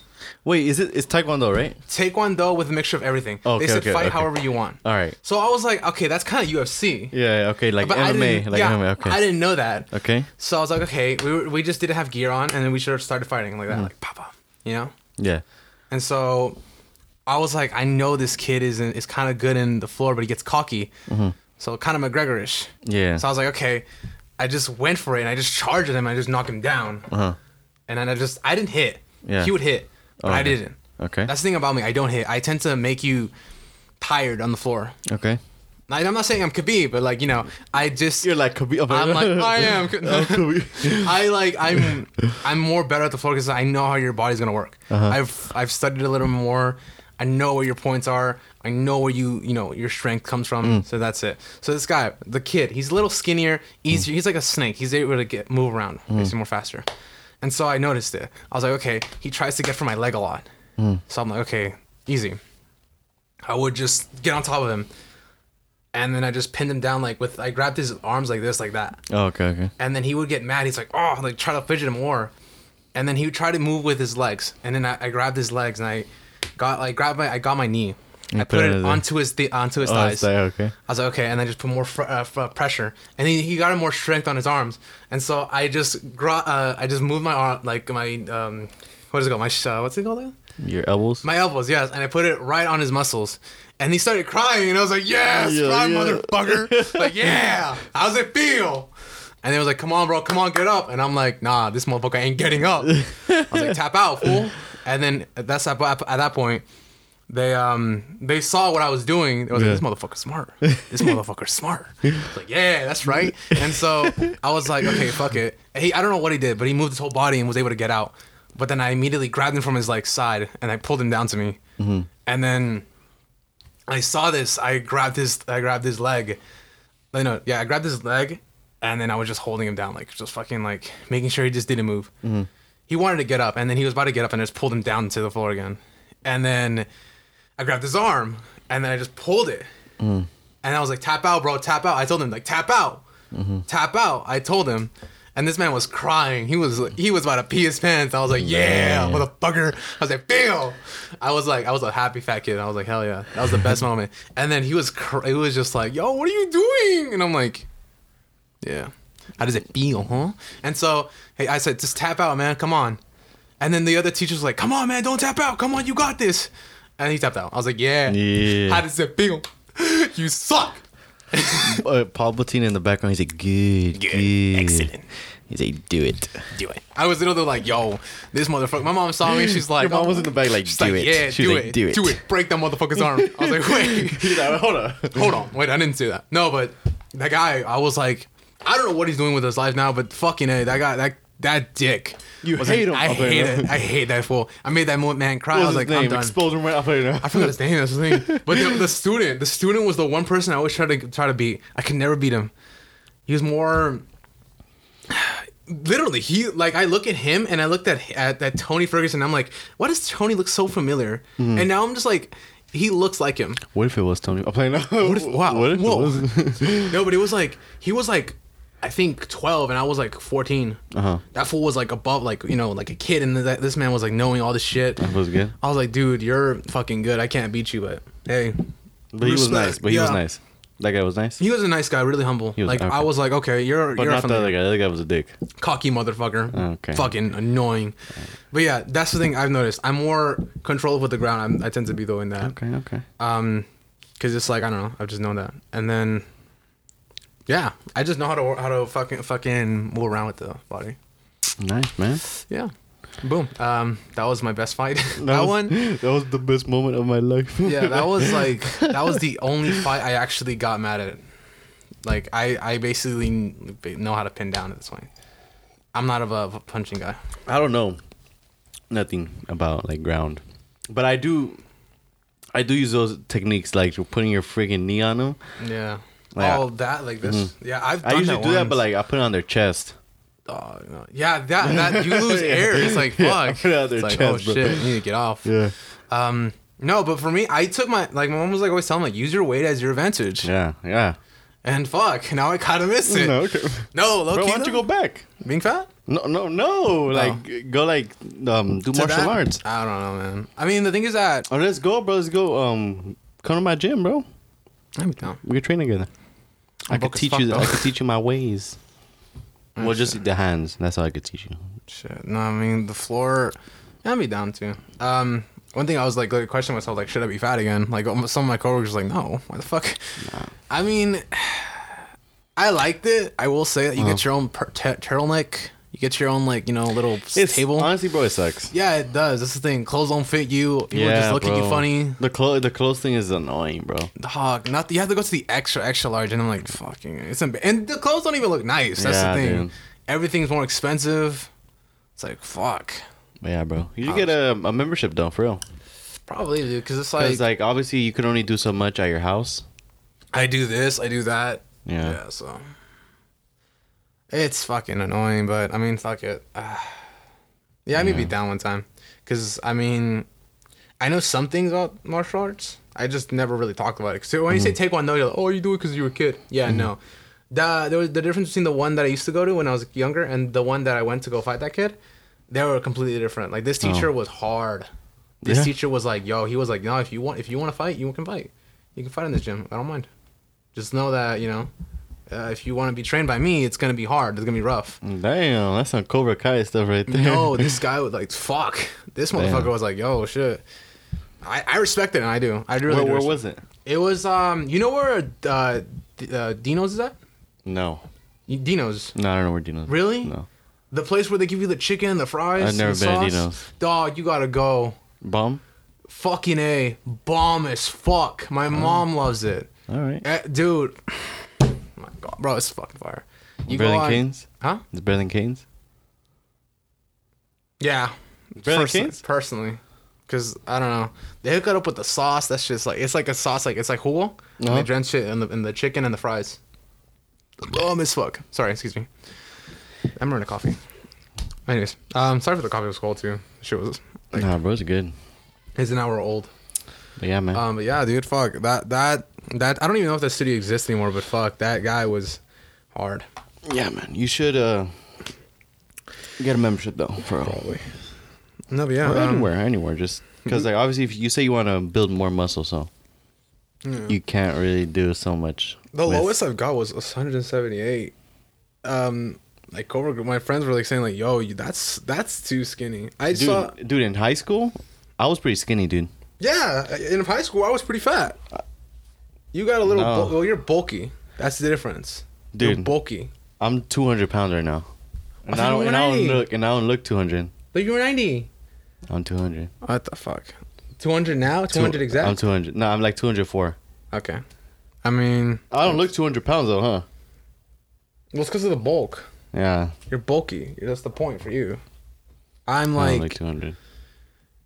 Wait, is it? It's Taekwondo, right? Taekwondo with a mixture of everything. Okay, they said okay, fight okay. however you want. All right. So I was like, okay, that's kind of UFC. Yeah. Okay. Like But I MMA. didn't, Like yeah, MMA. Okay. I didn't know that. Okay. So I was like, okay, we, were, we just didn't have gear on, and then we should have started fighting like that, Mm. like papa, you know. Yeah. And so I was like, I know this kid is is kind of good in the floor, but he gets cocky, so kind of McGregorish. Mm-hmm. Yeah. So I was like, okay, I just went for it, and I just charged at him, and I just knocked him down, Uh-huh. and then I just I didn't hit. Yeah. He would hit, but I Okay. didn't. Okay. That's the thing about me. I don't hit. I tend to make you tired on the floor. Okay. Like, I'm not saying I'm Khabib, but like you know, I just You're like Khabib. I'm like I am. Khabib. I like I'm I'm more better at the floor because I know how your body's gonna work. Uh-huh. I've I've studied a little more. I know where your points are. I know where you you know your strength comes from. Mm. So that's it. So this guy, the kid, he's a little skinnier, easier. He's like a snake. He's able to get move around, Mm. more faster. And so I noticed it. I was like, okay, he tries to get from my leg a lot. So I'm like, okay, easy. I would just get on top of him, and then I just pinned him down like with I grabbed his arms like this, like that, Oh, okay, okay. and then he would get mad. He's like, oh, like try to fidget him more, and then he would try to move with his legs, and then I, I grabbed his legs and I got like grabbed my I got my knee. I put put it it onto his th- onto his Oh, thighs. it's okay. I was like, okay, and then just put more fr- uh, fr- pressure, and he, he got more strength on his arms, and so I just gra- uh, I just moved my arm like my um, what is it called? My sh- uh, what's it called? Again? Your elbows. My elbows, yes, and I put it right on his muscles, and he started crying, and I was like, yes, Yeah, cry, yeah. motherfucker, like yeah, how's it feel? And he was like, come on, bro, come on, get up, and I'm like, nah, this motherfucker ain't getting up. I was like, tap out, fool, and then at, at that point they um they saw what I was doing. They was Yeah. like, this motherfucker's smart. This motherfucker's smart. Like, yeah, that's right. And so I was like, okay, fuck it. He I don't know what he did, but he moved his whole body and was able to get out. But then I immediately grabbed him from his like side and I pulled him down to me. And then I saw this. I grabbed his I grabbed his leg. I know, yeah, I grabbed his leg and then I was just holding him down, like just fucking like making sure he just didn't move. He wanted to get up, and then he was about to get up, and I just pulled him down to the floor again. And then I grabbed his arm, and then I just pulled it. Mm. And I was like, tap out, bro, tap out. I told him, like, tap out, mm-hmm. tap out. I told him. And this man was crying. He was he was about to pee his pants. I was like, yeah, Man. motherfucker. I was like, fail. I was like, I was a happy fat kid. I was like, hell yeah, that was the best moment. And then he was, cr- he was just like, yo, what are you doing? And I'm like, yeah. How does it feel, huh? And so, hey, I said, just tap out, man. Come on. And then the other teacher was like, come on, man, don't tap out. Come on, you got this. And he tapped out. I was like, yeah. Yeah. How does it feel? you suck. Uh, Paul Bettine in the background. He's like, good, good, Good. Excellent. He's like, do it. Do it. I was literally like, yo, this motherfucker. My mom saw me. She's like, Your mom oh. was in the back like, She's do like, it. yeah, She's do like, it. do it. Do it. Break that motherfucker's arm. I was like, wait. Like, hold on. Hold on. Wait, I didn't say that. No, but that guy, I was like, I don't know what he's doing with his life now, but fucking A, that guy, that that dick. You was hate like, him. I I'll tell you hate it. I hate that fool. I made that man cry. What I was was his like, I'm done. Expose him right there. I forgot his name. That's the thing. But the, the student, the student was the one person I always try to try to beat. I could never beat him. He was more. Literally, he like I look at him and I looked at at, at Tony Ferguson. I'm like, why does Tony look so familiar? Mm-hmm. And now I'm just like, he looks like him. What if it was Tony? I'm playing. What if? Wow. What if it Whoa. was? no, but it was like he was like I think 12 and I was like 14. Uh-huh. That fool was like above like you know like a kid and that this man was like knowing all this shit. That was good. I was like, dude, you're fucking good. I can't beat you, but hey. But he was Respect. nice. But he was nice. That guy was nice. He was a nice guy, really humble. He was- like okay. I was like, okay, you're But you're not the other guy. The other guy was a dick. cocky motherfucker. Okay. Fucking annoying. But yeah, that's the thing I've noticed. I'm more controlled with the ground. I'm, I tend to be though in that. Okay, okay. Um, cause it's like I don't know. I've just known that, and then yeah, I just know how to how to fucking fucking move around with the body. Nice, man. Yeah. Boom. Um, that was my best fight. that was, one. That was the best moment of my life. Yeah, that was like that was the only fight I actually got mad at. Like I I basically know how to pin down at this point. I'm not of a punching guy. I don't know nothing about like ground, but I do. I do use those techniques like putting your freaking knee on them. Yeah. Like, oh, that like this. Yeah, I've. Done I usually that do that, but like I put it on their chest. Oh, no. yeah, that that you lose air. It's like fuck. Yeah, I put it on their it's like chest, oh bro. shit, you need to get off. Yeah, Um, no, but for me, I took my like my mom was like always telling me like use your weight as your advantage. yeah, yeah. And fuck, now I kind of miss it. No, okay. No, low Bro, why don't you go back? being fat? No, no, no. Like go like um do To martial that? arts. I don't know, man. I mean, the thing is that Oh, let's go, bro. Let's go. Um, come to my gym, bro. I'm down. We could train together. I could teach you. I could teach you my ways. Well, just the hands. That's all I could teach you. Shit. No, I mean the floor. I'd be down too. Um, one thing I was like, like questioning myself, like, should I be fat again? Like, some of my coworkers were like, no, why the fuck? I mean, I liked it. I will say that you get your own per- t- turtleneck. Get your own like you know little It's table. honestly, bro. It sucks. yeah, it does. That's the thing. Clothes don't fit you. People just look at you funny. The clothes, the clothes thing is annoying, bro. Dog, not you have to go to the extra extra large, and I'm like, fucking, it's emb- and the clothes don't even look nice. That's Yeah, the thing. dude. Everything's more expensive. It's like fuck. Yeah, bro. You should get a, a membership though, for real. Probably, dude, because it's like, Because like obviously you can only do so much at your house. I do this, I do that. Yeah. Yeah, so it's fucking annoying, but I mean, fuck it. Ah. yeah, I may be down one time, because I mean, I know some things about martial arts. I just never really talked about it. So when you say taekwondo, you're like, oh, you do it because you were a kid. Yeah, no. The there was the difference between the one that I used to go to when I was younger and the one that I went to go fight that kid. They were completely different. Like this teacher was hard. This Yeah? teacher was like, yo, he was like, no, if you want, if you want to fight, you can fight. You can fight in this gym. I don't mind. Just know that you know, uh, if you want to be trained by me, it's gonna be hard. It's gonna be rough. Damn, that's some Cobra Kai stuff right there. No, this guy was like, fuck. This motherfucker was like, yo, shit. I, I respect it, and I do. I really where, do. where was it? It was um, you know where uh, D- uh Dino's is at? No, Dino's. no, I don't know where Dino's. Really? No. The place where they give you the chicken, the fries. I've never been to sauce. Dino's. Dog, you gotta go. Bomb. Fucking a bomb as fuck. My mom loves it, All right. Eh, dude. My God, bro, it's fucking fire. You better than Canes. Huh? It's better than Canes. Yeah. Better than? Personally. Because, I don't know. They hook it up with the sauce. That's just like, it's like a sauce, like, it's like. And Uh-huh. they drench it in the, in the chicken and the fries. Oh, miss fuck. Sorry, excuse me. I'm running a coffee. Anyways, um, sorry for the coffee was cold too. Shit was like, Nah, bros, good. it's an hour old. But yeah, man. Um, but yeah, dude, fuck that that that I don't even know if that studio exists anymore, but fuck that guy was hard. yeah, man. You should uh get a membership though, for Probably. No, but yeah, or um, anywhere, anywhere. Just because like obviously, if you say you want to build more muscle, so you can't really do so much. The with- lowest I've got was 178. Um, like Cobra, my friends were like saying like, "Yo, that's that's too skinny." I dude, saw, dude, in high school, I was pretty skinny, dude. yeah, in high school I was pretty fat. You got a little, No. bul- well, you're bulky. That's the difference, You're Dude. bulky. I'm 200 pounds right now, and I I don't, and I don't look, and I don't look 200. But you were 90. I'm 200. What the fuck? 200 now? 200 Two- exact? I'm 200. No, I'm like 204. okay. I mean, I don't look 200 pounds though, huh? well, it's because of the bulk. Yeah, You're bulky. That's the point for you. I'm I like, don't like 200.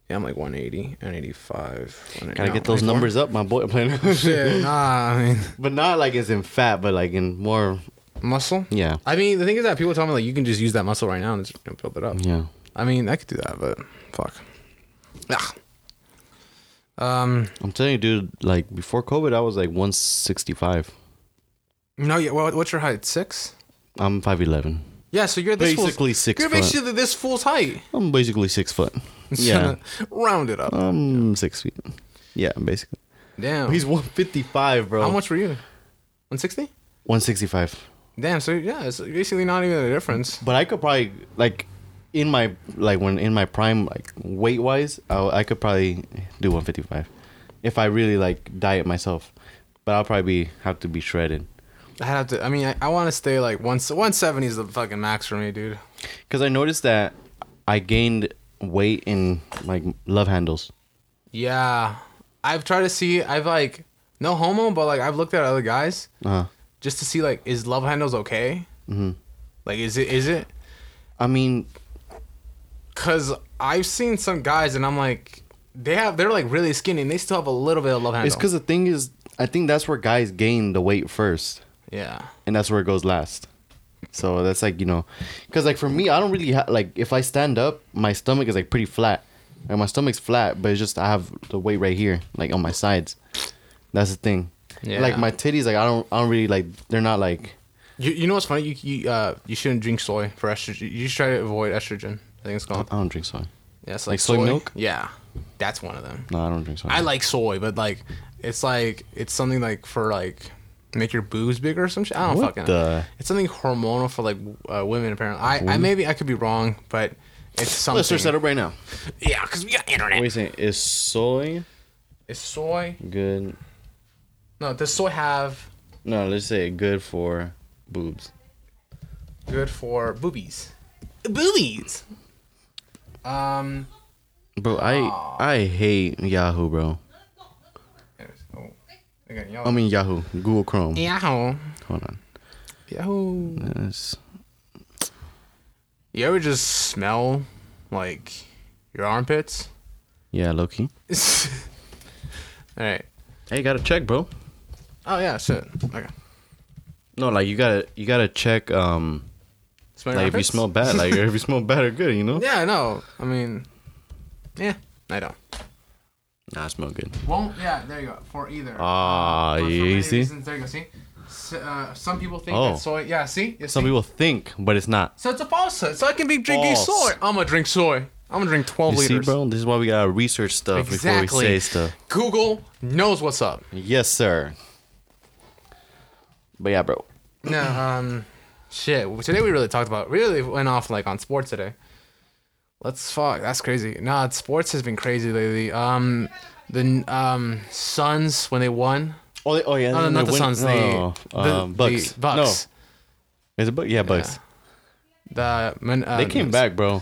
Yeah, I'm like 180, 185. Gotta get those numbers up, my boy. I'm playing. Shit, nah, I mean, but not like as in fat, but like in more. muscle. Yeah, I mean, the thing is that people tell me like you can just use that muscle right now and just build it up. yeah. I mean, I could do that, but fuck. Ah. Um. I'm telling you, dude. Like before COVID, I was like 165. No. Yeah. Well, what's your height? Six. I'm 5'11. Yeah. So you're this Basically fool's, six You're foot. basically this fool's height. I'm basically six foot. Yeah, Round it up. I'm six feet. Yeah, basically. Damn. He's 155, bro. How much were you? 160. 165. Damn. So yeah, it's basically not even a difference. But I could probably like in my like when in my prime like weight wise, I, I could probably do 155 if I really like diet myself. But I'll probably be have to be shredded I have to. I mean, I, I want to stay like one. 170 is the fucking max for me, dude. because I noticed that I gained weight in like love handles. Yeah. I've tried to see. I've like no homo, but like I've looked at other guys Uh, just to see like is love handles okay? Mm-hmm. Like is it is it? I mean, Cause I've seen some guys and I'm like they have they're like really skinny and they still have a little bit of love handle. it's because the thing is, I think that's where guys gain the weight first. yeah. and that's where it goes last. So that's like you know, because like for me, I don't really ha- like if I stand up, my stomach is like pretty flat, and my stomach's flat, but it's just I have the weight right here, like on my sides. That's the thing. Yeah. Like my titties, like I don't, I don't really like. They're not like. You, you know what's funny? You you uh you shouldn't drink soy for estrogen. You should try to avoid estrogen. I think it's called. I don't drink soy. Yeah, it's like soy milk? Yeah, that's one of them. No, I don't drink soy. I like soy, but like it's like it's something like for like make your boobs bigger or some shit. I don't What fucking. the- It's something hormonal for like uh, women apparently. I, I maybe I could be wrong, but it's something. Let's search that up right now. Yeah, because we got internet. What are you saying? Is soy Is soy? good? No, does soy have No, let's say good for boobs. good for boobies? Boobies. Um. Bro, I I hate Yahoo, bro. I mean Yahoo, Google Chrome. Yahoo. Hold on. Yahoo. Yes. You ever just smell like your armpits? Yeah, Loki. All right. Hey, you gotta check, bro. Oh yeah, shit. Okay. No, like you gotta you gotta check um like if you smell bad, like if you smell bad or good, you know. Yeah, I know. I mean, yeah, I don't. Nah, smell good. Won't. Yeah, there you go. For either. Ah, for you see? reasons- there you go. See. Uh, some people think Oh. that soy. Yeah. See. You Some see? people think, but it's not. So it's a falsehood. So I can be drinking soy. I'm gonna drink soy. I'm gonna drink 12 You see, liters. bro? This is why we gotta research stuff before we say stuff. Google knows what's up. Yes, sir. But yeah, bro. No, um, shit. Today we really talked about. Really went off like on sports today. Let's fuck. That's crazy. Nah, sports has been crazy lately. Um, the um Suns when they won. Oh, they, oh yeah. No, no, not the win- Suns. The, no, the, um, Bucks. the Bucks. No, is it Bucks? Yeah, Bucks. The men, uh, They came back, bro.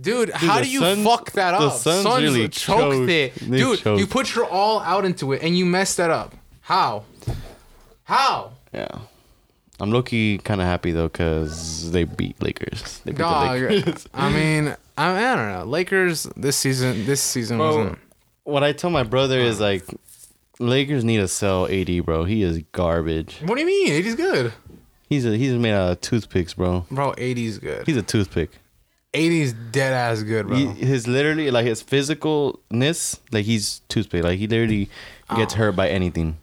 Dude, how do you Suns- fuck that up? the up? Suns really choked choked. it. They Dude, choked. you put your all out into it and you messed that up. How? How? Yeah. I'm low key kind of happy though because they beat Lakers. They beat the Lakers. I mean, I, I don't know. Lakers this season. This season Bro, wasn't. what I tell my brother is like, Lakers need to sell AD, bro. He is garbage. What do you mean? AD's good, He's a, he's made out of toothpicks, bro. bro. AD's good. He's a toothpick. AD's dead ass good, bro. He, his literally like his physicalness, like he's toothpick. Like he literally gets ah. hurt by anything.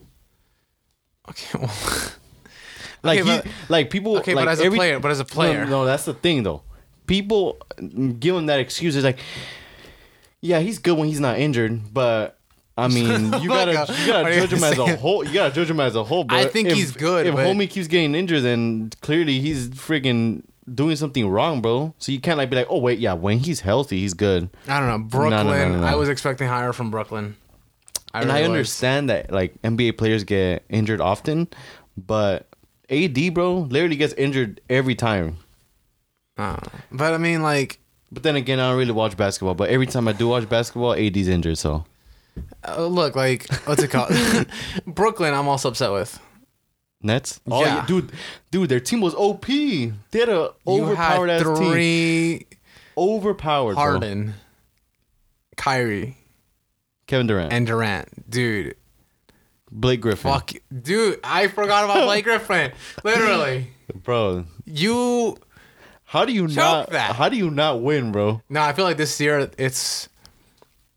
okay, well, Like Okay, he, but- like people. okay, like but as a player, but as a player, No, no, that's the thing though. People give him that excuse. It's like, yeah, he's good when he's not injured, but I mean, you gotta Like, you gotta are you judge him as a whole. You gotta judge him as a whole. But I think if- he's good, If but- homie keeps getting injured, then clearly he's freaking doing something wrong, bro. So you can't like be like, oh wait, yeah, when he's healthy, he's good. I don't know. Brooklyn. no, no, no. I was expecting higher from Brooklyn. I and really I was. understand that like NBA players get injured often, but AD, bro, literally gets injured every time. Uh, but I mean, like, But then again, I don't really watch basketball. But every time I do watch basketball, AD's injured. So uh, look, like, what's it called? Brooklyn. I'm also upset with. Nets. Oh Yeah. yeah, dude, dude, their team was OP. They had a You overpowered had ass team. three Overpowered. bro. Harden, Kyrie, Kevin Durant, and Durant, dude. Blake Griffin. Fuck, dude. I forgot about Blake Griffin. Literally, bro. you. How do you not? that. How do you not win, bro? No, I feel like this year it's.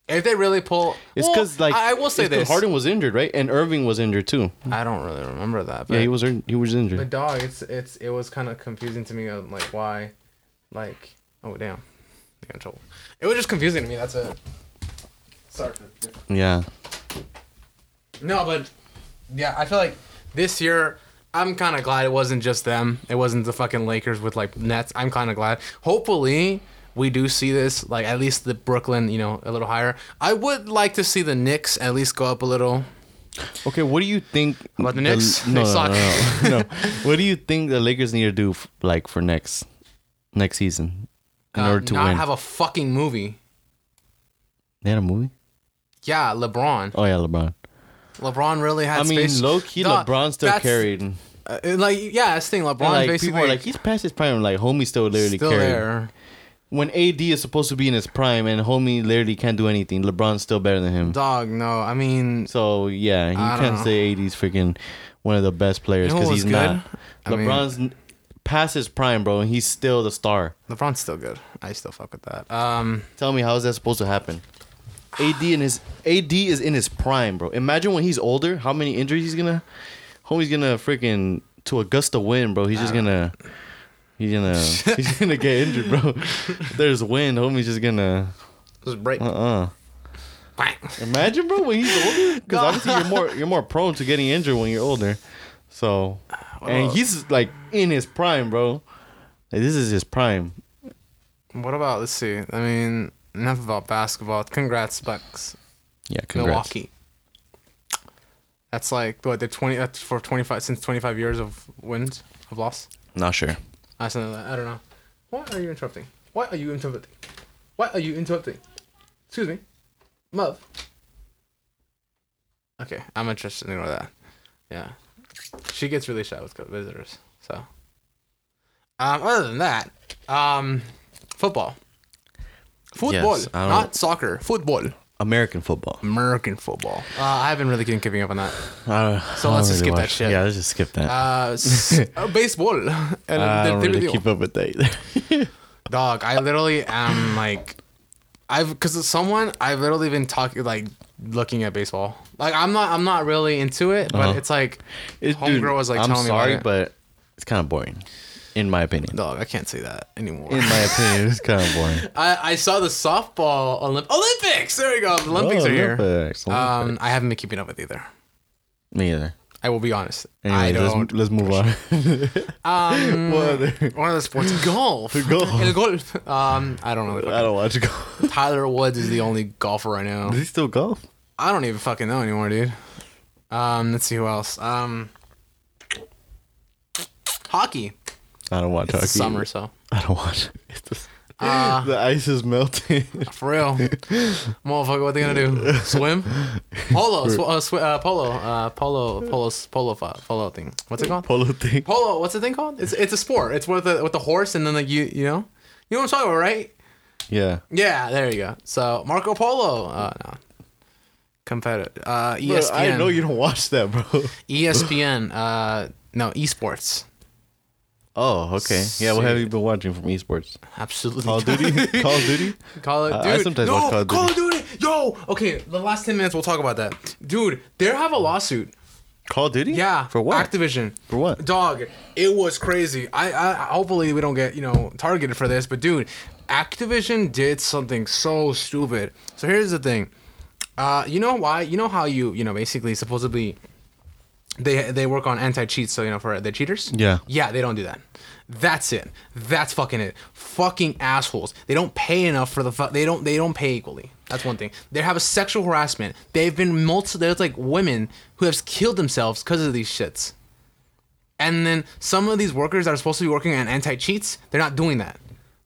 If they really pull, It's Well, because like I I will say it's 'cause this. Harden was injured, right? And Irving was injured too. I don't really remember that. But Yeah, he was. He was But injured. dog, it's it's it was kind of confusing to me. Of like why, like oh damn, I got in trouble. It was just confusing to me. That's it. Sorry. Yeah. No, but yeah, I feel like this year I'm kind of glad it wasn't just them. It wasn't the fucking Lakers with like Nets. I'm kind of glad. Hopefully. We do see this, like at least the Brooklyn, you know, a little higher. I would like to see the Knicks at least go up a little. Okay, what do you think About the Knicks? No, They no, suck. no, no, no. What do you think the Lakers need to do f- like for next next season in Uh, order to not win? have a fucking movie. they had a movie. Yeah, LeBron. Oh yeah, LeBron. LeBron really had I mean, space. low key, LeBron still that's- carried. Uh, like yeah, that's the thing. LeBron like basically people are like he's past his prime. Like homie still literally still carried. there. When AD is supposed to be in his prime and homie literally can't do anything, LeBron's still better than him. Dog, no, I mean, So yeah, you I don't can't know. say AD's freaking one of the best players You know because what he's was not. good? I mean- LeBron's n past his prime, bro. and He's still the star. LeBron's still good. I still fuck with that. Um, Tell me how is that supposed to happen? AD in his AD is in his prime, bro. Imagine when he's older, how many injuries he's gonna. Homie's gonna freaking to Augusta win, bro. He's just gonna. He's gonna. he's gonna get injured, bro. There's wind. Homie's just gonna. just break. Uh uh Bang. Imagine, bro, when he's older. Because obviously you're more you're more prone to getting injured when you're older. So, and he's like in his prime, bro. Like, this is his prime. What about? Let's see. I mean, enough about basketball. Congrats, Bucks. Yeah, congrats. Milwaukee. That's like what the twenty. That's for twenty five since twenty five years of wins of loss. Not sure. I something like that. I don't know. Why are you interrupting? Why are you interrupting? Why are you interrupting? Excuse me, love. Okay, I'm interested in ignore that. Yeah, she gets really shy with visitors. So, um, other than that, um, football, football, Yes, don't- soccer, football, American football. American football. Uh, I haven't really been giving up on that. Uh, So let's don't just skip that shit. Yeah, let's just skip that. Uh, s- uh, baseball. And I don't really keep up with that either. Dog, I literally am like I've because someone I've literally been talking like looking at baseball. Like I'm not I'm not really into it, but Uh-huh. it's like It, homegirl was like I'm telling sorry, me about it. but it's kind of boring, in my opinion. Dog, I can't say that anymore. In my opinion, it's kind of boring. I, I saw the softball Olymp- Olympics. There we go. The Olympics Oh, are here. Olympics, Um, Olympics. I haven't been keeping up with either. Me either. I will be honest. Anyway, I don't. Let's, let's move on. Um, what other? one of the sports, golf. Golf. El golf. Um, I don't know. the I fucking- don't watch golf. Tiger Woods is the only golfer right now. Does he still golf? I don't even fucking know anymore, dude. Um, let's see who else. Um, hockey. I don't watch It's the summer, so I don't watch. It's the, Uh, the ice is melting. for real, motherfucker. What they gonna do? Swim? Polo? Sw- uh, sw- uh, polo? Uh, polo? Polo? Polo? Polo? Polo thing? What's it called? Polo thing. Polo. What's the thing called? It's it's a sport. It's with the with the horse and then like you you know you know what I'm talking about, right? Yeah. Yeah, there you go. So Marco Polo. Uh, no. Competitive. Uh, Bro, ESPN. I know you don't watch that, bro. ESPN. Uh, no, esports. Oh, okay. Yeah, what have you been watching from esports? Absolutely. Call of Duty? Call of Duty? Call it, I- dude. I sometimes yo, watch Call of Call of Duty. Yo, okay. The last ten minutes, we'll talk about that, dude. They have a lawsuit. Call of Duty? Yeah, For what? Activision. For what? Dog, it was crazy. I, I hopefully we don't get you know targeted for this, but dude, Activision did something so stupid. So here's the thing. Uh, you know why? You know how you you know basically supposedly they they work on anti cheat, so you know for the cheaters. Yeah. Yeah, they don't do that. That's it. That's fucking it. Fucking assholes. They don't pay enough for the fu- they don't they don't pay equally. That's one thing. They have a sexual harassment. They've been multi there's like women who have killed themselves because of these shits. And then some of these workers that are supposed to be working on anti cheats, they're not doing that.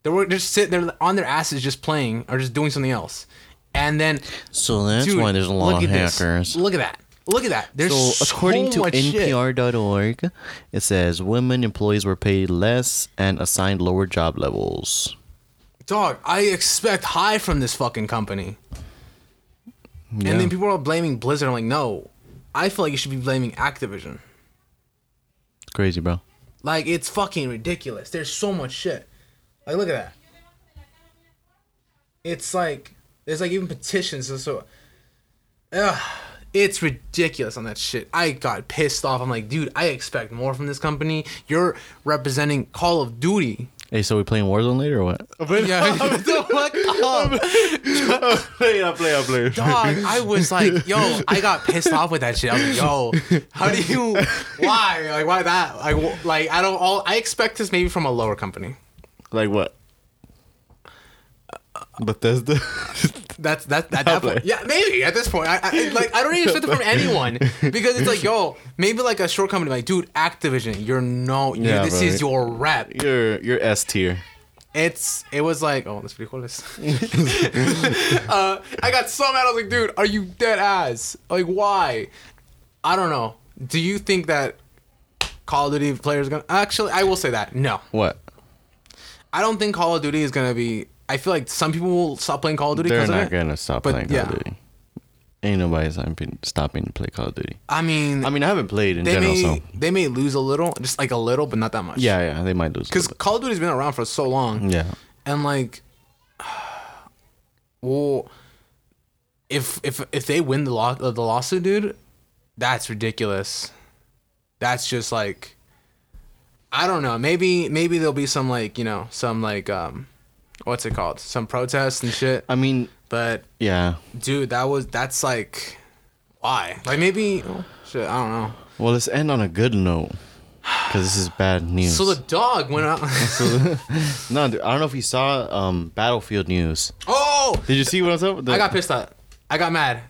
They're work- just sit they're on their asses just playing or just doing something else. And then So that's dude, why there's a lot of at this. hackers. Look at that. Look at that. There's So, so according to much shit. NPR.org, it says women employees were paid less and assigned lower job levels. Dog, I expect high from this fucking company. Yeah. And then people are blaming Blizzard. I'm like, no. I feel like you should be blaming Activision. Crazy, bro. Like, it's fucking ridiculous. There's so much shit. Like, look at that. It's like, there's like even petitions. and So, ugh, it's ridiculous on that shit. I got pissed off. I'm like, dude, I expect more from this company. You're representing Call of Duty. Hey, so we playing Warzone later or what? Yeah, the fuck up? play, I play, I play. Dog, I was like, yo, I got pissed off with that shit. I was like, yo, how do you, why, like, why that? Like, wh- like I don't, all, I expect this maybe from a lower company. Like what? Bethesda. That's that at that point. Yeah, maybe at this point. I, I like I don't even expect it from anyone because it's like, yo, maybe like a short company, like, dude, Activision, you're no, you Yeah, this bro. is your rep. you're you're S tier. It's it was like, oh, that's pretty cool. This. uh, I got so mad. I was like, dude, are you dead ass? Like, why? I don't know. Do you think that Call of Duty players gonna? Actually, I will say that no. What? I don't think Call of Duty is gonna be. I feel like some people will stop playing Call of Duty They're not gonna stop But, playing Call of Duty. Ain't nobody stopping stopping to play Call of Duty. I mean, I mean, I haven't played in they general, may so they may lose a little, just like a little, but not that much. yeah, yeah, they might lose. because Call of Duty's been around for so long. yeah, and like well if if if they win the law the lawsuit dude that's ridiculous that's just like i don't know maybe maybe there'll be some like you know some like um what's it called some protests and shit I mean, but yeah. dude that was that's like why like maybe oh, shit i don't know Well, let's end on a good note because this is bad news. so the dog went out no, dude, I don't know if you saw um Battlefield news. oh Did you see what I was saw? The- i got pissed at i got mad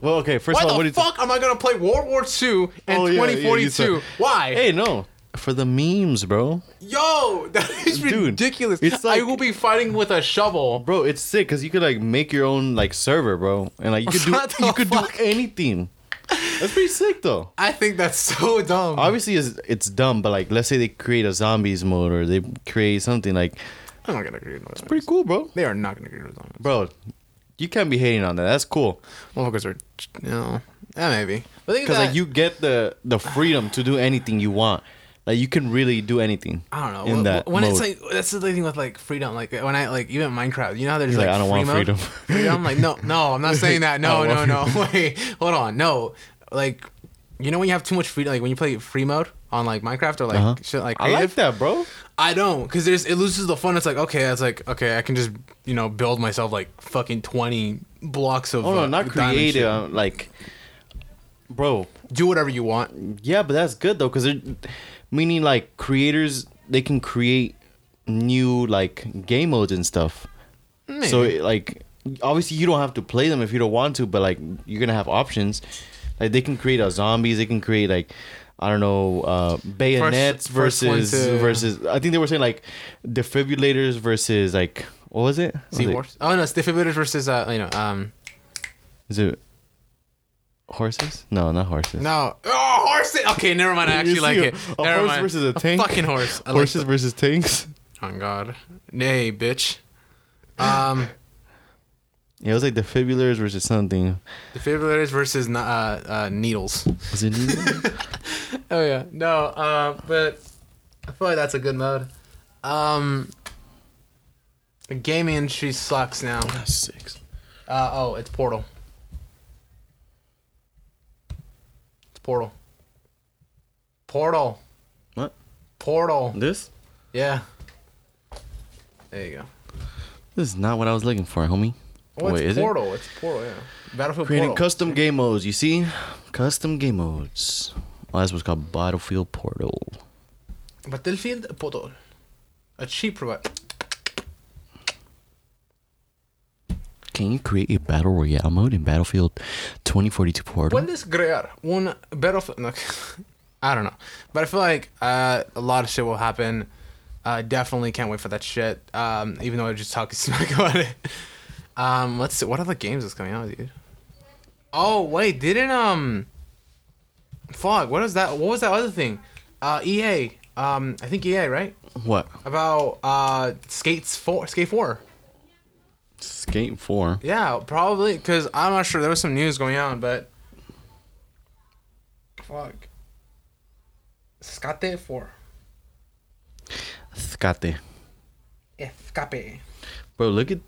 Well, okay. First Why of all, the what do you? fuck am I gonna play World War II and Oh, yeah, yeah, 2042? said- Why? Hey, no, for the memes, bro. Yo, that is Dude, ridiculous. it's I like- will be fighting with a shovel. Bro, it's sick because you could like make your own like server, bro, and like you could do you could fuck? do anything. That's pretty sick though. I think that's so dumb. Obviously, it's, it's dumb, but like let's say they create a zombies mode or they create something like I'm not gonna agree with that. pretty cool, bro. They are not gonna agree with that. Bro, you can't be hating on that. That's cool Motherfuckers are, you know, yeah, maybe. I because like you get the the freedom to do anything you want. Like you can really do anything. I don't know. In Wh- that when it's like that's the thing with like freedom. Like when I like even Minecraft, you know how there's like, like, I don't free want mode? freedom. Freedom, like no, no, I'm not saying that. No, no, no. Wait, hold on. No, like you know when you have too much freedom, like when you play free mode on like Minecraft or like Uh-huh. shit like I like that, bro. I don't, cause there's it loses the fun. It's like okay, it's like okay, I can just you know build myself like fucking twenty blocks of. Oh no, uh, not creative. Like, bro, Do whatever you want. yeah, but that's good though, because meaning like creators they can create new like game modes and stuff. So Maybe. it, like obviously you don't have to play them if you don't want to, but like you're gonna have options. Like they can create a zombies, they can create like I don't know uh bayonets first versus to- versus I think they were saying like defibrillators versus like what was it? What was it? Oh no, it's defibrillators versus uh you know um Is it horses? No, not horses. no oh horses. Okay, never mind. I actually like see it. A, a Never horse mind. versus a tank. fucking horse. I Horses that. versus tanks. Oh god. Nay, bitch. Um, Yeah, it was like defibrillators versus something. defibrillators versus uh, uh needles. Was it? needle? Oh yeah, no. Uh, but I feel like that's a good mode. Um, the gaming industry sucks now. Six. Uh oh, it's Portal. It's Portal. Portal. What? Portal. This? Yeah. There you go. This is not what I was looking for, homie. Oh, Wait, it's is it? Portal. It's Portal. Yeah. Battlefield portal. Creating Portal. custom game modes. You see, custom game modes. Oh, that's what's called Battlefield Portal. Battlefield Portal. A cheap provider. Can you create a battle royale mode in Battlefield 2042 Portal? Puedes crear un Battlefield. No, I don't know, but I feel like uh, a lot of shit will happen. Uh, definitely can't wait for that shit. Um, even though I just talking smack about it. Um, let's see. What other games is coming out, dude? Oh wait, didn't um. Fuck. What is that? What was that other thing? Uh, EA. Um, I think EA, right? What? About uh, Skates Four, Skate Four. Skate 4. Yeah, probably because I'm not sure. There was some news going on, but fuck. Skate four. Skate. Escape. Bro, look at.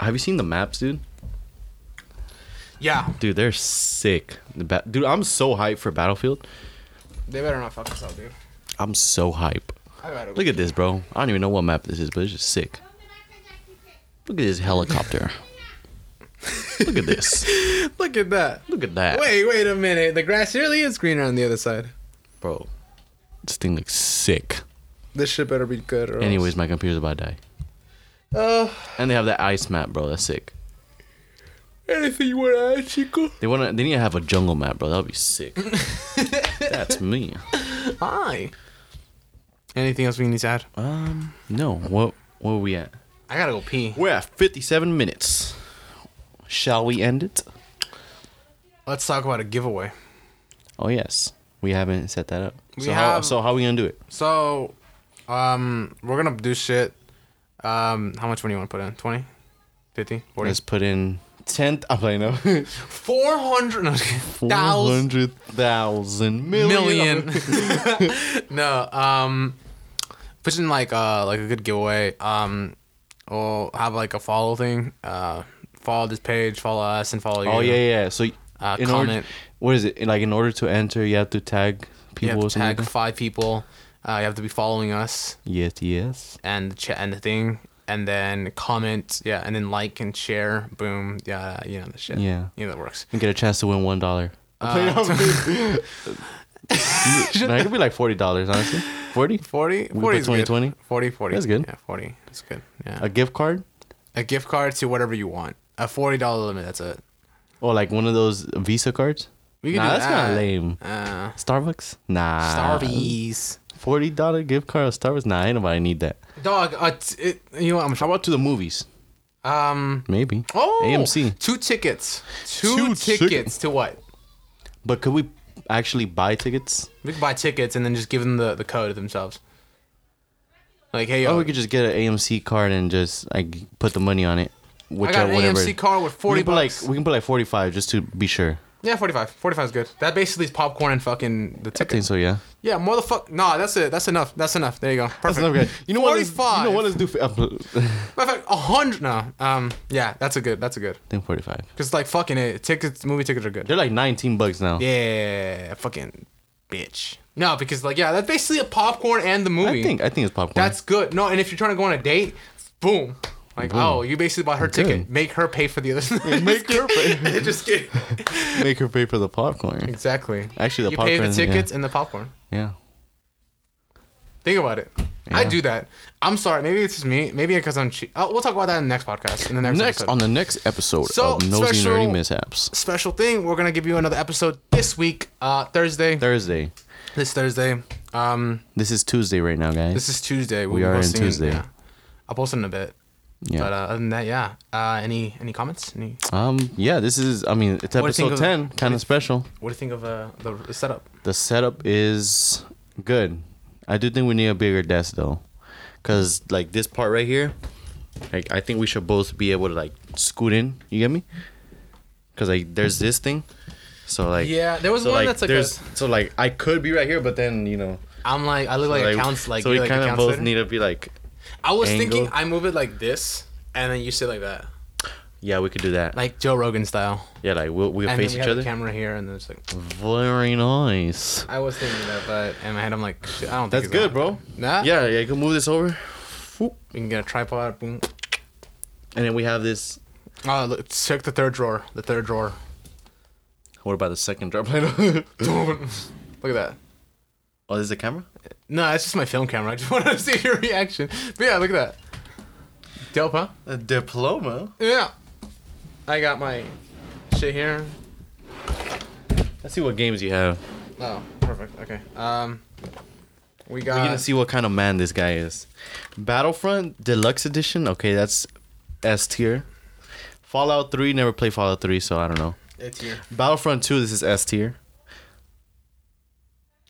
Have you seen the maps, dude? Yeah, Dude, they're sick. The ba- dude, I'm so hyped for Battlefield. they better not fuck us up, dude. I'm so hype. Look at this, bro. I don't even know what map this is, but it's just sick. Look at this helicopter. Look at this. Look at that. Look at that. Wait, wait a minute. The grass really is greener on the other side. Bro. This thing looks sick. This shit better be good. Or Anyways, my computer's about to die. else. uh, And they have that ice map, bro. That's sick. anything you wanna add, Chico? They wanna they need to have a jungle map, bro. That would be sick. That's me. Hi. Anything else we need to add? Um no. What where are we at? I gotta go pee. We're at fifty seven minutes. Shall we end it? Let's talk about a giveaway. Oh yes. We haven't set that up. We so how have- so how are we gonna do it? So, um, we're gonna do shit. Um, how much money do you want to put in? 20? 50? 40? Let's put in ten I'm playing no. 400 no, thousand Four hundred thousand million. million. no, um, put in like uh like a good giveaway. Um, we'll have like a follow thing. Uh, follow this page, follow us, and follow you. Oh yeah, yeah. So Uh, in order, comment. what is it? Like in order to enter, you have to tag You people have or to something. tag like five people. Uh, you have to be following us Yes, yes. and the chat and the thing, and then comment. Yeah, and then like and share. Boom. Yeah, you know the shit. Yeah. you know that works. And get a chance to win one dollar. Uh, no, it could be like forty dollars, honestly. Forty? 40? We 40 put is 20, good. 20? 40, 40. That's good. Yeah, 40. That's good. Yeah. A gift card? A gift card to whatever you want. A $40 limit, that's it. Or like one of those Visa cards? We can Nah, do that's that. kind of lame. Uh, Starbucks? Nah. Starbies. Forty dollar gift card at Starbucks? Nah, ain't nobody need that. Dog, uh, t- it, you know what? I'm How about to the movies? Um, Maybe. oh, AMC. Two tickets. Two, Two tickets tickets. to what? But could we actually buy tickets? We could buy tickets and then just give them the, the code themselves. Like, hey, Or we could just get an AMC card and just like put the money on it. I got an whatever. AMC card with 40 we can put bucks. like we can put like forty five just to be sure. Yeah, 45. 45 is good. That basically is popcorn and fucking the I ticket. think so. Yeah. Yeah, motherfucker. Nah, that's it. That's enough. That's enough. There you go. Perfect. okay. You know what? Let's, 45. you know what? Let's do. f- Uh, Matter of fact, a hundred. No. Um. Yeah, that's a good. That's a good. I think forty-five. Cause like fucking it. Tickets, movie tickets are good. They're like nineteen bucks now. Yeah, fucking bitch. No, because like yeah, that's basically a popcorn and the movie. I think. I think it's popcorn. that's good. No, and if you're trying to go on a date, boom. Like oh, you basically bought her Good. ticket. Make her pay for the other. Make her pay. Just kidding. Make her pay for the popcorn. Exactly. Actually, the you pay the popcorn's- yeah. tickets and the popcorn. Yeah. Think about it. I do that. I'm sorry. Maybe it's just me. Maybe because I'm cheap. Oh, we'll talk about that in the next podcast. In the next, Next episode. on the next episode So, of Nosy special- Nerdy Mishaps. special thing, we're gonna give you another episode this week, uh, Thursday. Thursday. this Thursday. Um, This is Tuesday right now, guys. this is Tuesday. We'll We are in Tuesday. Yeah. I'll post it in a bit. Yeah. But uh, other than that, yeah. Uh, any any comments? Any? um. Yeah. This is. I mean, it's do you think episode ten. Kind of special. What do you think of uh, the, the setup? The setup is good. I do think we need a bigger desk though, cause like this part right here, like I think we should both be able to like scoot in. You get me? Cause like there's this thing, so like Yeah, there was so one like that's like there's a, so like I could be right here, but then you know I'm like I look like, like, a counts like so we like kind of both need to be like I was thinking. I move it like this, and then you sit like that, yeah we could do that like Joe Rogan style. yeah like we'll we'll And face we each have other the camera here, and then it's like very nice I was thinking that, but in my head I'm like, I don't. that's good bro Nah. yeah yeah you can move this over We can get a tripod. Boom. and then we have this Oh, look, check the third drawer. The third drawer. what about the second drawer? Look at that. Oh this is a camera No, it's just my film camera. I just wanted to see your reaction. But yeah, look at that. Dope, huh? a diploma Yeah. I got my shit here. let's see what games you have Oh, perfect. Okay. Um, we got. we're gonna see what kind of man this guy is battlefront deluxe edition okay that's s tier fallout 3 never played fallout 3 so i don't know It's here. battlefront 2 this is s tier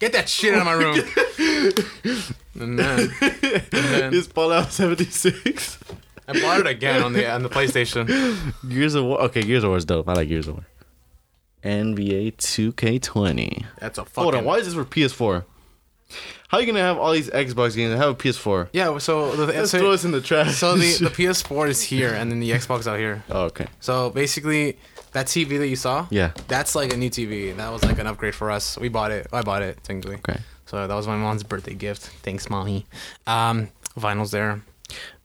Get that shit out of my room. and then, and then is fallout 76 I bought it again on the on the PlayStation. Gears of War. Okay, Gears of War is dope. I like Gears of War. NBA 2K20. That's a fucking. Hold on, why is this for PS4? How are you gonna have all these Xbox games and have a PS4? Yeah. So the Let's so, throw this in the trash. so the the PS4 is here, and then the Xbox out here. oh, okay. So basically, that TV that you saw, Yeah. that's like a new TV. That was like an upgrade for us. We bought it. I bought it technically. Okay. So that was my mom's birthday gift. Thanks, mommy. Um, vinyls there.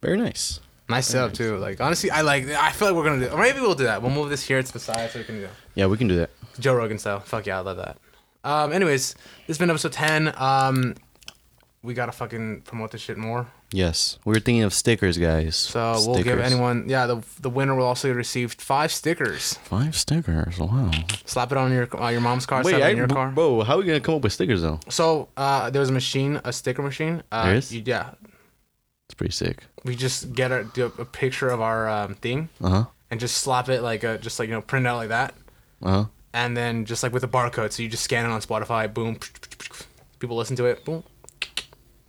Very nice. Nice setup too. Like honestly, I like. I feel like we're gonna do. Or maybe we'll do that. We'll move this here to the side so we can do that. Yeah, we can do that. Joe Rogan style. Fuck yeah, I love that. Um, anyways, this has been episode ten. Um, we gotta fucking promote this shit more. Yes, we were thinking of stickers, guys. So we'll give anyone. Yeah, the the winner will also receive five stickers. five stickers. Wow. Slap it on your uh, your mom's car. Wait, slap it I, in your car. bro, how are we gonna come up with stickers though? So uh, there's a machine, a sticker machine. Uh, There is? you- yeah, It's pretty sick. we just get a, do a picture of our um, thing Uh huh. and just slap it like a just like you know print it out like that, Uh huh. and then just like with a barcode. So you just scan it on Spotify. Boom. People listen to it. Boom.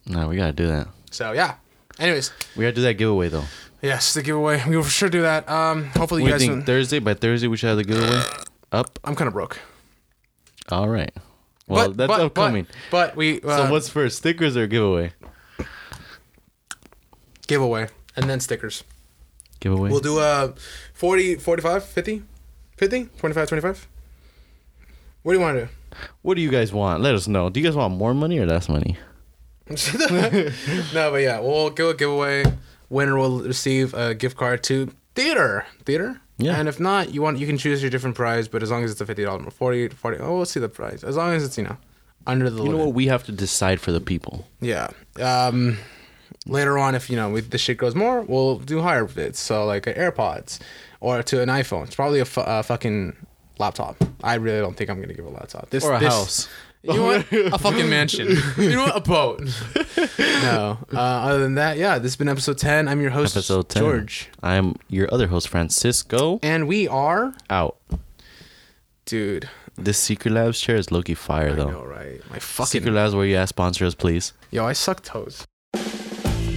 No, we gotta do that. So yeah. Anyways, We gotta do that giveaway though. yes, the giveaway. We will for sure do that. Um, hopefully you guys. think? don't- Thursday by Thursday we should have the giveaway up. I'm kind of broke. All right. Well, But- that's but- upcoming. But, but we uh, so what's first, stickers or giveaway? giveaway and then stickers. Giveaway. We'll do a 40, 45, 50, 50, 25, 25. What do you want to do? What do you guys want? Let us know. Do you guys want more money or less money? no, but yeah, we'll do a giveaway. Winner will receive a gift card to theater. Theater. Yeah. And if not, you want you can choose your different prize, but as long as it's a fifty dollars, 40, 40 Oh, we'll see the prize. As long as it's you know under the You limit. know what? We have to decide for the people. Yeah. Um, later on, if you know if the shit goes more, we'll do higher bids. So like uh, AirPods or to an iPhone. It's probably a, fu- a fucking laptop. I really don't think I'm gonna give a laptop. This Or a this- house. You know what? A fucking mansion. You know what? A boat. No. Uh, other than that, yeah, this has been episode 10. I'm your host, Episode 10. George. I am your other host, Francisco. And we are. Out. Dude. This Secret Labs chair is Loki fire, I though. know, right? My fucking. Secret Labs, where you at? Sponsor us, please. Yo, I suck toes.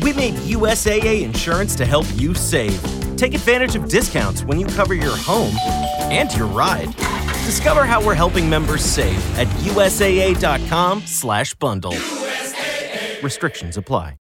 We made USAA insurance to help you save. Take advantage of discounts when you cover your home and your ride. Discover how we're helping members save at USAA.com slash bundle. Restrictions apply.